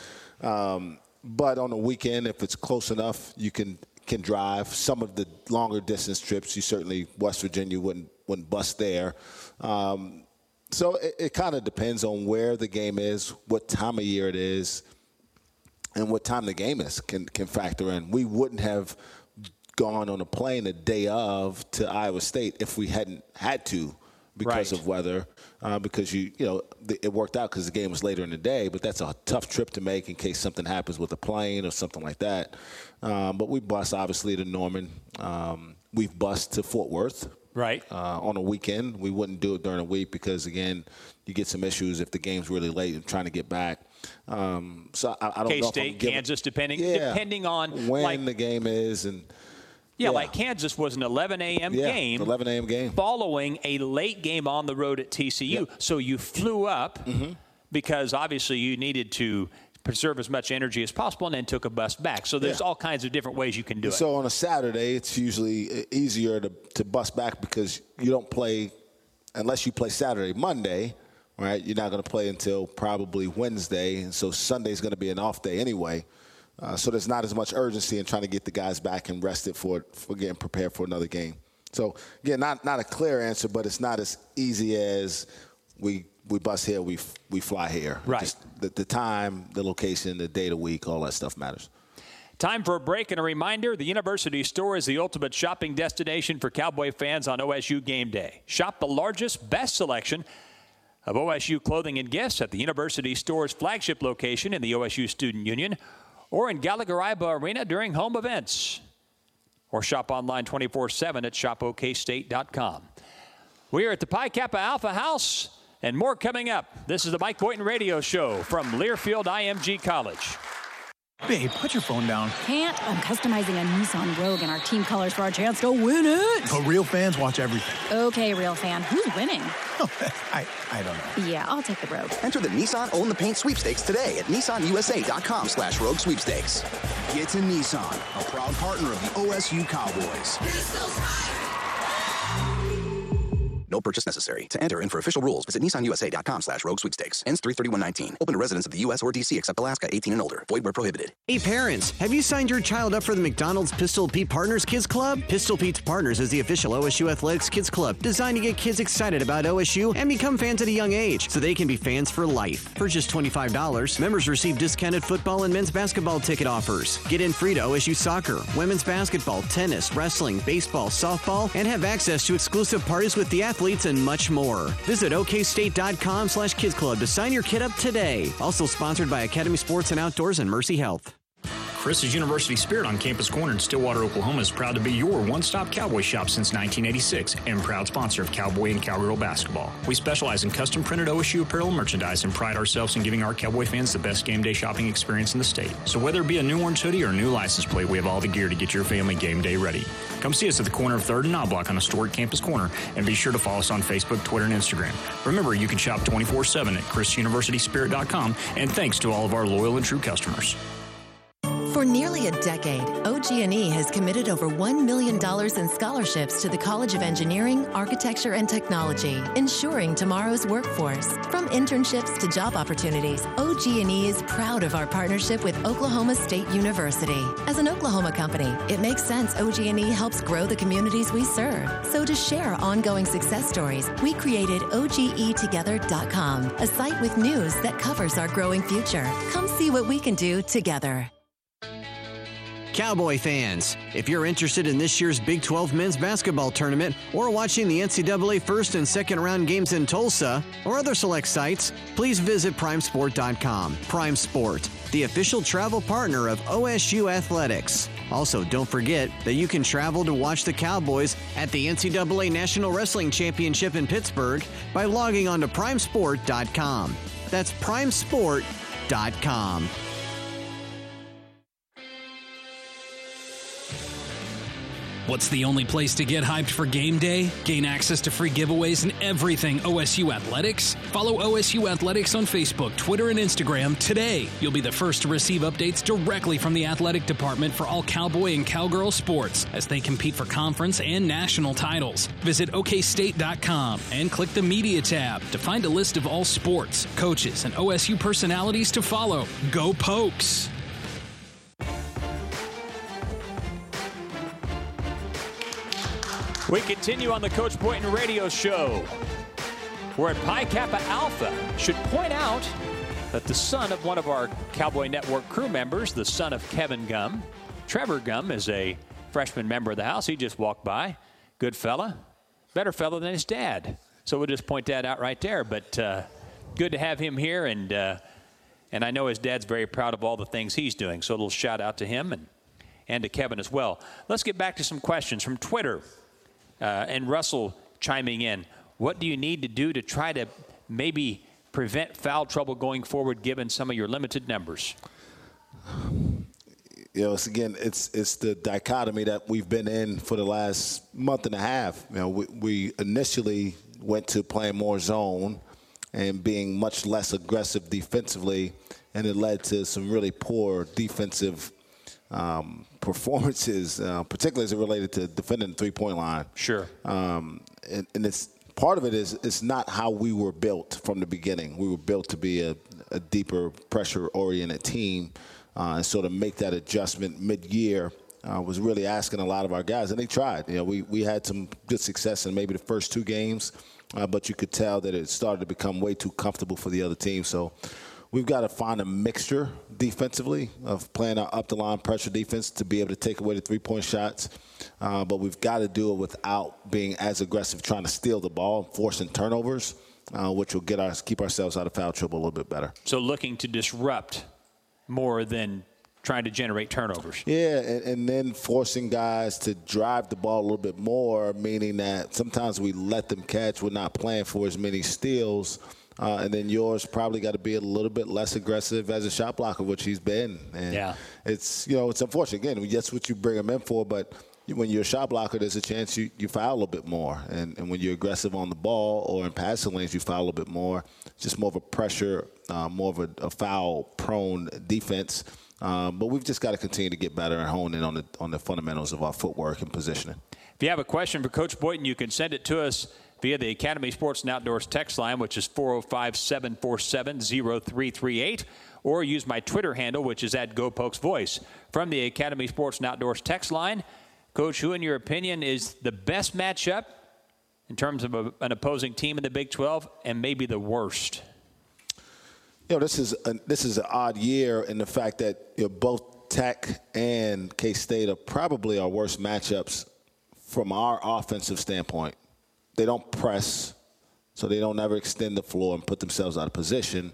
Speaker 9: Um, but on the weekend, if it's close enough, you can can drive. Some of the longer distance trips, you certainly West Virginia wouldn't wouldn't bust there. Um, so it, it kind of depends on where the game is, what time of year it is, and what time the game is can can factor in. We wouldn't have gone on a plane a day of to Iowa State if we hadn't had to because
Speaker 2: Right.
Speaker 9: of weather. Uh, because you you know it worked out because the game was later in the day, but that's a tough trip to make in case something happens with a plane or something like that. Um, but we bus obviously to Norman. Um, we've bused to Fort Worth.
Speaker 2: Right.
Speaker 9: Uh, on a weekend, we wouldn't do it during a week because again, you get some issues if the game's really late and trying to get back. Um, so I, I don't know. if I'm
Speaker 2: K-State, Kansas, depending
Speaker 9: Yeah.
Speaker 2: depending on
Speaker 9: when
Speaker 2: like
Speaker 9: the game is and
Speaker 2: yeah, like Kansas was an 11 a.m.
Speaker 9: Yeah,
Speaker 2: game.
Speaker 9: 11 a.m. game.
Speaker 2: Following a late game on the road at TCU. So you flew up
Speaker 9: Mm-hmm.
Speaker 2: because obviously you needed to preserve as much energy as possible and then took a bus back. So there's
Speaker 9: Yeah.
Speaker 2: all kinds of different ways you can do it.
Speaker 9: So on a Saturday, it's usually easier to, to bust back because you don't play unless you play Saturday, Monday, right? You're not going to play until probably Wednesday, and so Sunday's going to be an off day anyway. Uh, so there's not as much urgency in trying to get the guys back and rested for for getting prepared for another game. So again, not not a clear answer, but it's not as easy as we we bus here, we we fly here.
Speaker 2: Right.
Speaker 9: Just the, the time, the location, the day the week, all that stuff matters.
Speaker 2: Time for a break and a reminder the University Store is the ultimate shopping destination for Cowboy fans on OSU game day. Shop the largest, best selection of OSU clothing and gifts at the University Store's flagship location in the OSU Student Union or in Gallagher Iba Arena during home events. or shop online 24 7 at shopokstate.com. We are at the Pi Kappa Alpha House and more coming up. This is the Mike Boynton Radio Show from Learfield IMG College.
Speaker 17: Babe, put your phone down.
Speaker 18: Can't. I'm customizing a Nissan Rogue in our team colors for our chance to win it.
Speaker 17: But real fans watch everything.
Speaker 18: Okay, real fan. Who's winning? <laughs>
Speaker 17: I, I don't know.
Speaker 18: Yeah, I'll take the Rogue.
Speaker 5: Enter the Nissan Own the Paint sweepstakes today at nissanusa.com slash rogue sweepstakes. Get to Nissan, a proud partner of the OSU Cowboys. No purchase necessary. To enter and for official rules, visit nissanusa.com slash rogue sweepstakes. Ends 331.19. Open to residents of the U.S. or D.C. except Alaska, 18 and older. Void where prohibited.
Speaker 16: Hey parents, have you signed your child up for the McDonald's Pistol Pete Partners Kids Club? Pistol Pete's Partners is the official OSU Athletics Kids Club designed to get kids excited about OSU and become fans at a young age so they can be fans for life. For just $25, members receive discounted football and men's basketball ticket offers. Get in free to OSU soccer, women's basketball, tennis, wrestling, baseball, softball, and have access to exclusive parties with the athletes and much more. Visit okstate.com slash kids club to sign your kid up today. Also sponsored by Academy Sports and Outdoors and Mercy Health.
Speaker 19: Chris's University Spirit on Campus Corner in Stillwater, Oklahoma is proud to be your one stop cowboy shop since 1986 and proud sponsor of Cowboy and Cowgirl basketball. We specialize in custom printed OSU apparel merchandise and pride ourselves in giving our Cowboy fans the best game day shopping experience in the state. So whether it be a new orange hoodie or a new license plate, we have all the gear to get your family game day ready. Come see us at the corner of 3rd and Knoblock on historic Campus Corner and be sure to follow us on Facebook, Twitter, and Instagram. Remember, you can shop 24 7 at chrisuniversityspirit.com and thanks to all of our loyal and true customers.
Speaker 20: For nearly a decade, OG&E has committed over $1 million in scholarships to the College of Engineering, Architecture, and Technology, ensuring tomorrow's workforce. From internships to job opportunities, OG&E is proud of our partnership with Oklahoma State University. As an Oklahoma company, it makes sense OG&E helps grow the communities we serve. So to share ongoing success stories, we created OGEtogether.com, a site with news that covers our growing future. Come see what we can do together.
Speaker 16: Cowboy fans, if you're interested in this year's Big 12 men's basketball tournament or watching the NCAA first and second round games in Tulsa or other select sites, please visit primesport.com. Prime Sport, the official travel partner of OSU Athletics. Also, don't forget that you can travel to watch the Cowboys at the NCAA National Wrestling Championship in Pittsburgh by logging on to primesport.com. That's primesport.com.
Speaker 15: What's the only place to get hyped for game day? Gain access to free giveaways and everything OSU Athletics? Follow OSU Athletics on Facebook, Twitter, and Instagram today. You'll be the first to receive updates directly from the athletic department for all cowboy and cowgirl sports as they compete for conference and national titles. Visit okstate.com and click the media tab to find a list of all sports, coaches, and OSU personalities to follow. Go Pokes!
Speaker 2: We continue on the Coach Boynton Radio Show. We're at Pi Kappa Alpha. Should point out that the son of one of our Cowboy Network crew members, the son of Kevin Gum, Trevor Gum, is a freshman member of the house. He just walked by. Good fella. Better fella than his dad. So we'll just point that out right there. But uh, good to have him here. And, uh, and I know his dad's very proud of all the things he's doing. So a little shout out to him and, and to Kevin as well. Let's get back to some questions from Twitter. Uh, and Russell chiming in. What do you need to do to try to maybe prevent foul trouble going forward, given some of your limited numbers?
Speaker 9: You know, it's again, it's it's the dichotomy that we've been in for the last month and a half. You know, we, we initially went to playing more zone and being much less aggressive defensively, and it led to some really poor defensive um, performances, uh, particularly as it related to defending the three-point line.
Speaker 2: Sure.
Speaker 9: Um, and, and it's part of it is it's not how we were built from the beginning. We were built to be a, a deeper pressure-oriented team, uh, and so to make that adjustment mid-year. Uh, was really asking a lot of our guys, and they tried. You know, we, we had some good success in maybe the first two games, uh, but you could tell that it started to become way too comfortable for the other team. So we've got to find a mixture defensively of playing our up the line pressure defense to be able to take away the three point shots. Uh, but we've got to do it without being as aggressive, trying to steal the ball, forcing turnovers, uh, which will get us keep ourselves out of foul trouble a little bit better.
Speaker 2: So looking to disrupt more than trying to generate turnovers.
Speaker 9: Yeah, and, and, then forcing guys to drive the ball a little bit more, meaning that sometimes we let them catch. We're not playing for as many steals. Uh, and then Yor's probably got to be a little bit less aggressive as a shot blocker, which he's been. And
Speaker 2: yeah.
Speaker 9: it's you know it's unfortunate. Again, that's what you bring him in for, but when you're a shot blocker, there's a chance you, you foul a little bit more. And, and when you're aggressive on the ball or in passing lanes, you foul a little bit more. just more of a pressure, uh, more of a, a foul prone defense. Um, but we've just got to continue to get better and hone in on the on the fundamentals of our footwork and positioning.
Speaker 2: If you have a question for Coach Boynton, you can send it to us via the Academy Sports and Outdoors text line, which is 405 747 0338, or use my Twitter handle, which is at GoPokesVoice. From the Academy Sports and Outdoors text line, Coach, who, in your opinion, is the best matchup in terms of a, an opposing team in the Big 12 and maybe the worst?
Speaker 9: you know, this is a, this is an odd year in the fact that you know, both Tech and K State are probably our worst matchups from our offensive standpoint. They don't press, so they don't ever extend the floor and put themselves out of position.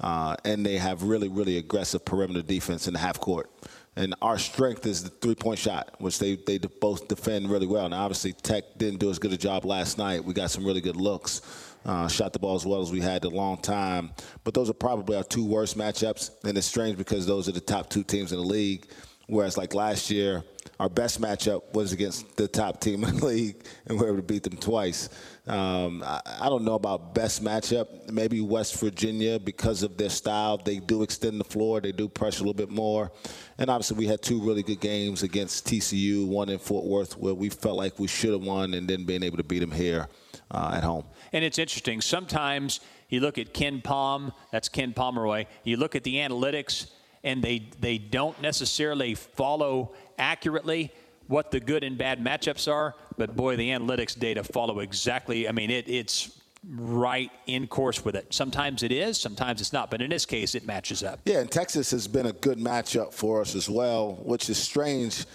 Speaker 9: Uh, and they have really, really aggressive perimeter defense in the half court. And our strength is the three point shot, which they, they both defend really well. Now, obviously, Tech didn't do as good a job last night. We got some really good looks. Uh, shot the ball as well as we had a long time. But those are probably our two worst matchups. And it's strange because those are the top two teams in the league. Whereas, like last year, our best matchup was against the top team <laughs> in the league, and we were able to beat them twice. Um, I, I, don't know about best matchup. Maybe West Virginia, because of their style, they do extend the floor, they do pressure a little bit more. And obviously, we had two really good games against TCU, one in Fort Worth, where we felt like we should have won, and then being able to beat them here uh, at home.
Speaker 2: And it's interesting. Sometimes you look at KenPom. that's Ken Pomeroy. You look at the analytics, and they they don't necessarily follow accurately what the good and bad matchups are. But boy, the analytics data follow exactly. I mean, it, it's right in course with it. Sometimes it is, sometimes it's not. But in this case, it matches up.
Speaker 9: Yeah, and Texas has been a good matchup for us as well, which is strange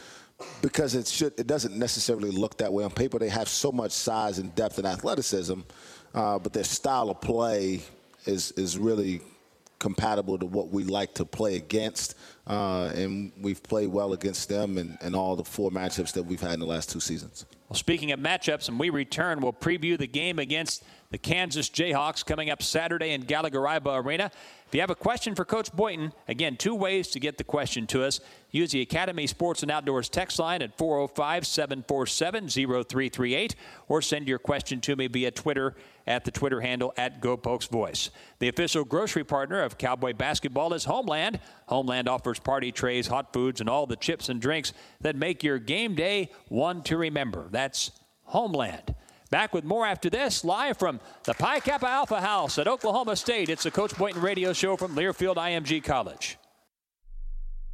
Speaker 9: because it should it doesn't necessarily look that way on paper. They have so much size and depth and athleticism, uh, but their style of play is is really compatible to what we like to play against. Uh, and we've played well against them in, in, all the four matchups that we've had in the last two seasons.
Speaker 2: Well, speaking of matchups, and we return, we'll preview the game against the Kansas Jayhawks coming up Saturday in Gallagher Iba Arena. If you have a question for Coach Boynton, again, two ways to get the question to us. Use the Academy Sports and Outdoors text line at 405 747 0338 or send your question to me via Twitter at the Twitter handle at GoPokesVoice. The official grocery partner of Cowboy basketball is Homeland. Homeland offers party trays, hot foods, and all the chips and drinks that make your game day one to remember. That's Homeland. Back with more after this, live from the Pi Kappa Alpha House at Oklahoma State. It's the Coach Boynton Radio Show from Learfield IMG College.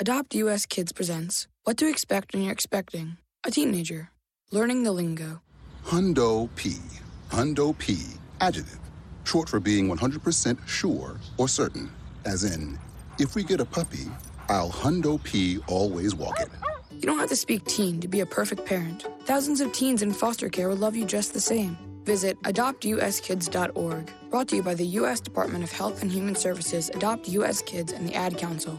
Speaker 21: Adopt US Kids presents What to Expect When You're Expecting a Teenager. Learning the Lingo.
Speaker 22: Hundo P. Hundo P. Adjective. Short for being 100% sure or certain. As in, if we get a puppy, I'll Hundo P always walk it.
Speaker 21: You don't have to speak teen to be a perfect parent. Thousands of teens in foster care will love you just the same. Visit adoptuskids.org. Brought to you by the U.S. Department of Health and Human Services, Adopt U.S. Kids, and the Ad Council.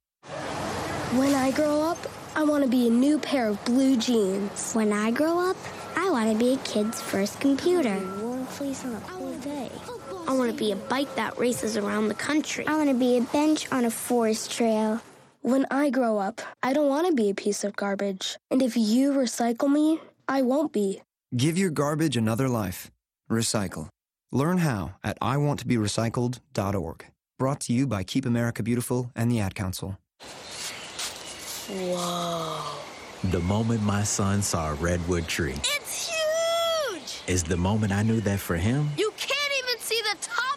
Speaker 23: When I grow up, I want to be a new pair of blue jeans.
Speaker 24: When I grow up, I want to be a kid's first computer.
Speaker 23: Warm fleece on a cool day.
Speaker 24: I want to be a bike that races around the country. I want to be a bench on a forest trail.
Speaker 23: When I grow up, I don't want to be a piece of garbage. And if you recycle me, I won't be.
Speaker 25: Give your garbage another life. Recycle. Learn how at iwanttoberecycled.org. Brought to you by Keep America Beautiful and the Ad Council.
Speaker 24: Whoa.
Speaker 26: The moment my son saw a redwood tree
Speaker 24: It's huge!
Speaker 26: is the moment I knew that for him,
Speaker 24: You can't even see the top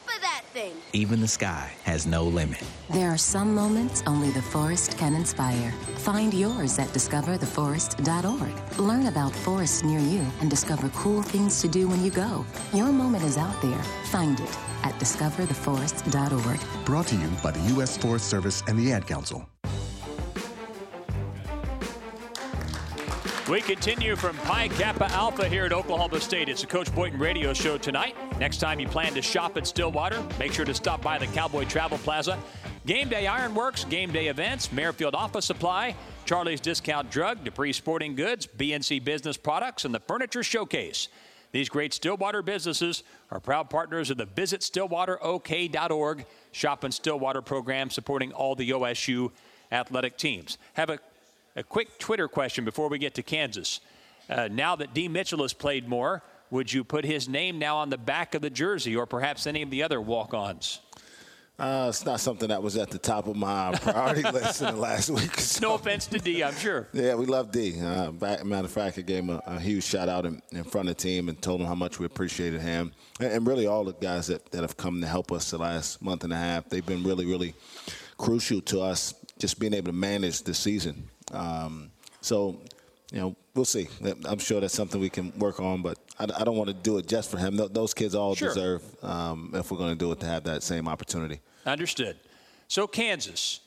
Speaker 24: of
Speaker 26: even the sky has no limit.
Speaker 20: There are some moments only the forest can inspire. Find yours at discovertheforest.org. Learn about forests near you and discover cool things to do when you go. Your moment is out there. Find it at discovertheforest.org.
Speaker 22: Brought to you by the U.S. Forest Service and the Ad Council.
Speaker 2: We continue from Pi Kappa Alpha here at Oklahoma State. It's the Coach Boynton radio show tonight. Next time you plan to shop at Stillwater, make sure to stop by the Cowboy Travel Plaza. Game Day Ironworks, Game Day Events, Merrifield Office Supply, Charlie's Discount Drug, Dupree Sporting Goods, BNC Business Products, and the Furniture Showcase. These great Stillwater businesses are proud partners of the Visit VisitStillwaterOK.org Shop in Stillwater program supporting all the OSU athletic teams. Have a a quick Twitter question before we get to Kansas. Uh, now that D. Mitchell has played more, would you put his name now on the back of the jersey or perhaps any of the other walk ons?
Speaker 9: Uh, it's not something that was at the top of my priority <laughs> list in the last week. So.
Speaker 2: No offense to D, I'm sure. <laughs>
Speaker 9: Yeah, we love D. Uh, back, matter of fact, I gave him a, a huge shout out in, in, front of the team and told him how much we appreciated him. And, and, really, all the guys that, that have come to help us the last month and a half, they've been really, really crucial to us just being able to manage the season. Um, so, you know, we'll see. I'm sure that's something we can work on, but I, I don't want to do it just for him. Those kids all
Speaker 2: sure.
Speaker 9: deserve, um, if we're going to do it, to have that same opportunity.
Speaker 2: Understood. So, Kansas,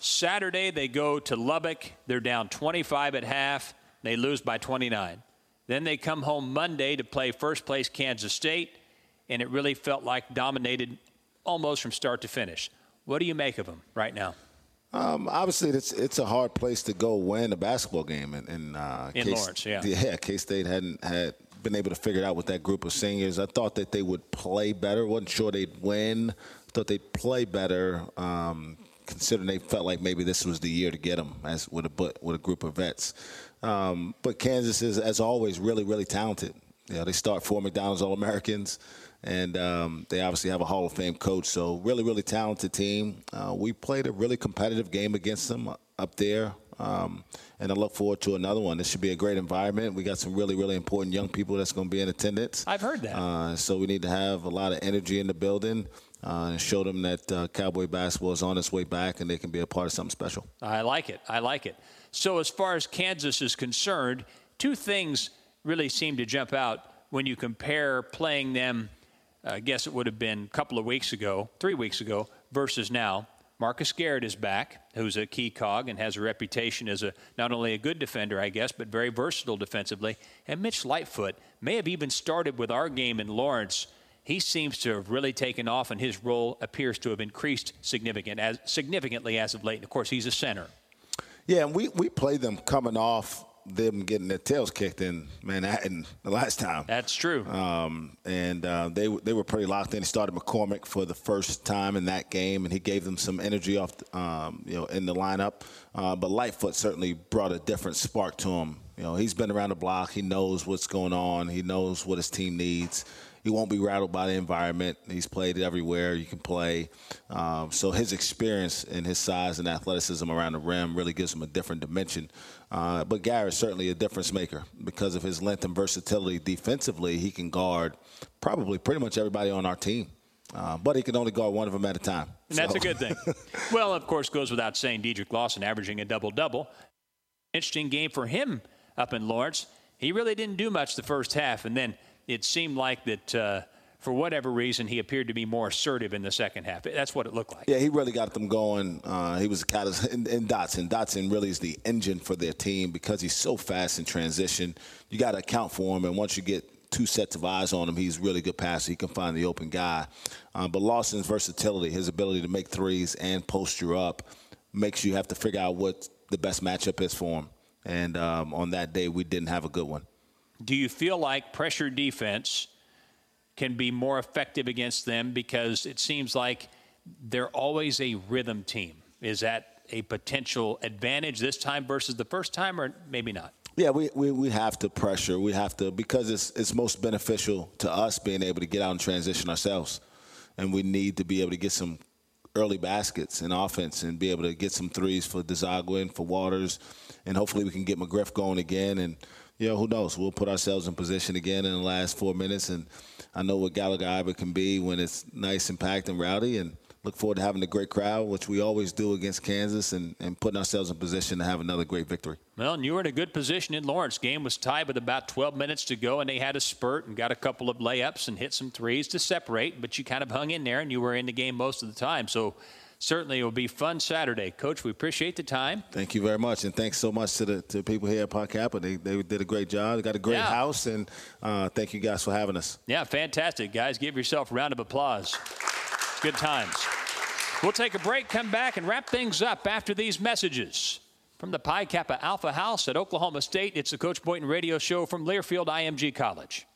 Speaker 2: Saturday they go to Lubbock. They're down 25 at half. They lose by 29. Then they come home Monday to play first place Kansas State, and it really felt like dominated almost from start to finish. What do you make of them right now?
Speaker 9: Um, obviously, it's it's a hard place to go win a basketball game, and in, uh,
Speaker 2: in
Speaker 9: K-
Speaker 2: Lawrence, yeah,
Speaker 9: yeah, K State hadn't had been able to figure it out with that group of seniors. I thought that they would play better. wasn't sure they'd win. Thought they'd play better, um, considering they felt like maybe this was the year to get them as with a with a group of vets. Um, but Kansas is, as always, really really talented. You know, they start four McDonald's All Americans and um, they obviously have a Hall of Fame coach. So really, really talented team. Uh, we played a really competitive game against them up there, um, and I look forward to another one. This should be a great environment. We got some really, really important young people that's going to be in attendance.
Speaker 2: I've heard that.
Speaker 9: Uh, so we need to have a lot of energy in the building. Uh, and show them that uh, Cowboy basketball is on its way back and they can be a part of something special.
Speaker 2: I like it. I like it. So, as far as Kansas is concerned, two things really seem to jump out when you compare playing them I guess it would have been a couple of weeks ago, three weeks ago, versus now. Marcus Garrett is back, who's a key cog and has a reputation as a not only a good defender, I guess, but very versatile defensively. And Mitch Lightfoot may have even started with our game in Lawrence. He seems to have really taken off, and his role appears to have increased significant as, significantly as of late. And of course, he's a center.
Speaker 9: Yeah, and we, we played them coming off them getting their tails kicked in Manhattan the last time.
Speaker 2: That's true.
Speaker 9: Um, and uh, they they were pretty locked in. He started McCormack for the first time in that game, and he gave them some energy off, um, you know, in the lineup. Uh, but Lightfoot certainly brought a different spark to him. You know, he's been around the block. He knows what's going on. He knows what his team needs. He won't be rattled by the environment. He's played everywhere you can play. Um, so his experience and his size and athleticism around the rim really gives him a different dimension. Uh, but Garrett's certainly a difference maker because of his length and versatility defensively. He can guard probably pretty much everybody on our team. Uh, but he can only guard one of them at a time.
Speaker 2: And so. that's a good thing. <laughs> well, of course, goes without saying, Dedric Lawson averaging a double double. Interesting game for him up in Lawrence. He really didn't do much the first half, and then it seemed like that uh, for whatever reason, he appeared to be more assertive in the second half. That's what it looked like.
Speaker 9: Yeah, he really got them going. Uh, he was a catalyst. And, and Dotson, Dotson really is the engine for their team because he's so fast in transition. You got to account for him, and once you get two sets of eyes on him, he's really good passer. He can find the open guy. Uh, but Lawson's versatility, his ability to make threes and post you up, makes you have to figure out what the best matchup is for him. And um, on that day, we didn't have a good one.
Speaker 2: Do you feel like pressure defense – can be more effective against them because it seems like they're always a rhythm team. Is that a potential advantage this time versus the first time, or maybe not?
Speaker 9: Yeah, we, we, we have to pressure. We have to because it's it's most beneficial to us being able to get out and transition ourselves, and we need to be able to get some early baskets in offense and be able to get some threes for Dziagwa and for Waters, and hopefully we can get McGriff going again and know, who knows? We'll put ourselves in position again in the last four minutes, and I know what Gallagher can be when it's nice and packed and rowdy, and look forward to having a great crowd, which we always do against Kansas, and, and putting ourselves in position to have another great victory.
Speaker 2: Well, and you were in a good position in Lawrence. Game was tied with about 12 minutes to go, and they had a spurt and got a couple of layups and hit some threes to separate, but you kind of hung in there, and you were in the game most of the time. So certainly it will be fun Saturday. Coach, we appreciate the time.
Speaker 9: Thank you very much, and thanks so much to the to people here at Pi Kappa. They, they did a great job. They got a great yeah. house, and uh, thank you guys for having us.
Speaker 2: Yeah, fantastic, guys. Give yourself a round of applause. Good times. We'll take a break, come back, and wrap things up after these messages. From the Pi Kappa Alpha House at Oklahoma State, it's the Coach Boynton Radio Show from Learfield IMG College.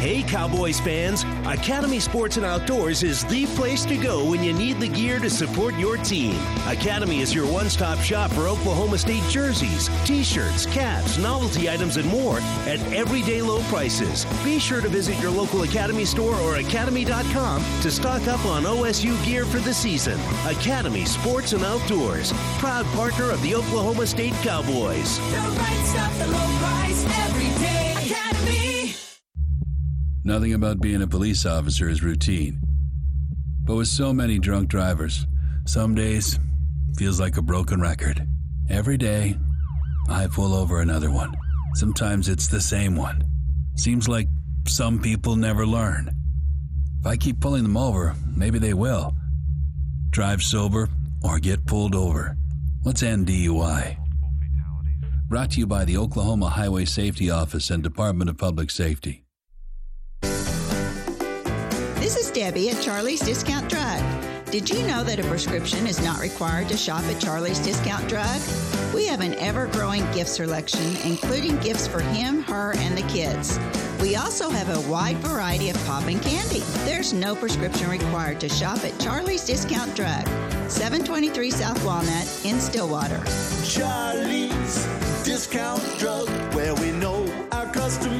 Speaker 27: Hey, Cowboys fans! Academy Sports and Outdoors is the place to go when you need the gear to support your team. Academy is your one stop shop for Oklahoma State jerseys, t shirts, caps, novelty items, and more at everyday low prices. Be sure to visit your local Academy store or academy.com to stock up on OSU gear for the season. Academy Sports and Outdoors, proud partner of the Oklahoma State Cowboys.
Speaker 28: The right stuff, the low price, every day.
Speaker 29: Nothing about being a police officer is routine. But with so many drunk drivers, some days feels like a broken record. Every day, I pull over another one. Sometimes it's the same one. Seems like some people never learn. If I keep pulling them over, maybe they will. Drive sober or get pulled over. Let's end DUI. Brought to you by the Oklahoma Highway Safety Office and Department of Public Safety.
Speaker 30: This is Debbie at Charlie's Discount Drug. Did you know that a prescription is not required to shop at Charlie's Discount Drug? We have an ever growing gift selection, including gifts for him, her, and the kids. We also have a wide variety of popping candy. There's no prescription required to shop at Charlie's Discount Drug, 723 South Walnut in Stillwater.
Speaker 31: Charlie's Discount Drug, where we know our customers.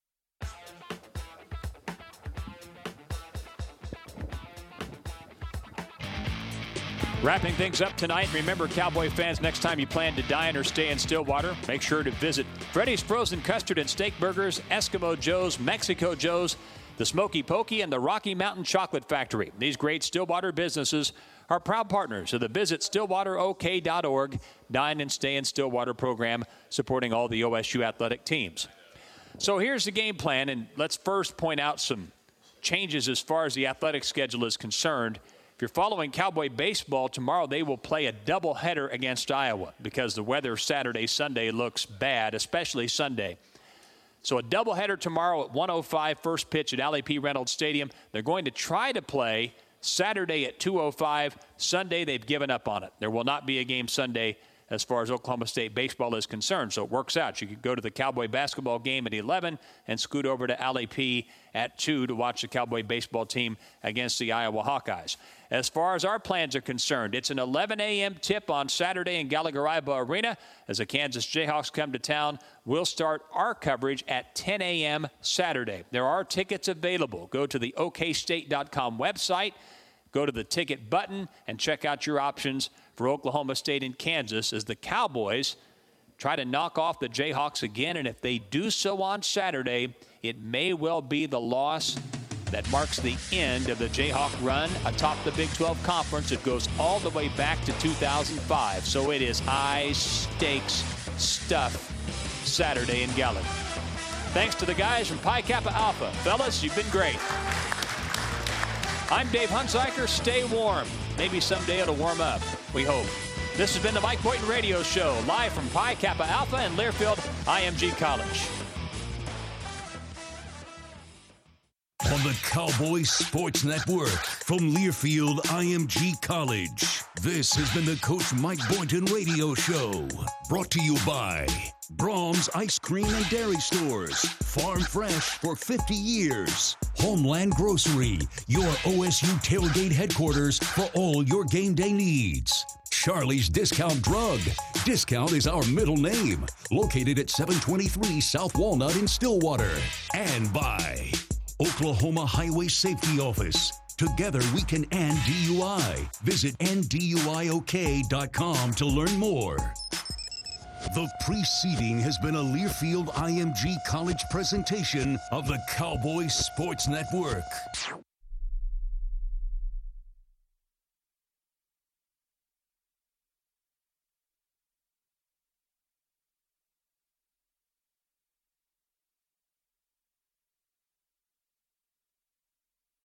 Speaker 2: Wrapping things up tonight, remember, Cowboy fans, next time you plan to dine or stay in Stillwater, make sure to visit Freddy's Frozen Custard and Steak Burgers, Eskimo Joe's, Mexico Joe's, the Smoky Pokey, and the Rocky Mountain Chocolate Factory. These great Stillwater businesses are proud partners of the Visit StillwaterOK.org Dine and Stay in Stillwater program, supporting all the OSU athletic teams. So here's the game plan, and let's first point out some changes as far as the athletic schedule is concerned. If you're following Cowboy baseball, tomorrow they will play a doubleheader against Iowa because the weather Saturday, Sunday looks bad, especially Sunday. So a doubleheader tomorrow at 105, first pitch at Allie P. Reynolds Stadium. They're going to try to play Saturday at 205. Sunday, they've given up on it. There will not be a game Sunday as far as Oklahoma State baseball is concerned. So it works out. You could go to the Cowboy basketball game at 11 and scoot over to Allie P at 2 to watch the Cowboy baseball team against the Iowa Hawkeyes. As far as our plans are concerned, it's an 11 a.m. tip on Saturday in Gallagher Iba Arena. As the Kansas Jayhawks come to town, we'll start our coverage at 10 a.m. Saturday. There are tickets available. Go to the okstate.com website, go to the ticket button, and check out your options for Oklahoma State and Kansas as the Cowboys try to knock off the Jayhawks again. And if they do so on Saturday, it may well be the loss that marks the end of the Jayhawk run atop the Big 12 Conference. It goes all the way back to 2005. So it is high stakes stuff Saturday in Gallagher. Thanks to the guys from Pi Kappa Alpha. Fellas, you've been great. I'm Dave Hunziker. Stay warm. Maybe someday it'll warm up. We hope. This has been the Mike Boynton Radio Show, live from Pi Kappa Alpha and Learfield, IMG College.
Speaker 1: On the Cowboy Sports Network from Learfield IMG College. This has been the Coach Mike Boynton Radio Show. Brought to you by Braum's Ice Cream and Dairy Stores. Farm fresh for 50 years. Homeland Grocery, your OSU tailgate headquarters for all your game day needs. Charlie's Discount Drug. Discount is our middle name. Located at 723 South Walnut in Stillwater. And by Oklahoma Highway Safety Office. Together we can end DUI. Visit nduiok.com to learn more. The preceding has been a Learfield IMG College presentation of the Cowboy Sports Network.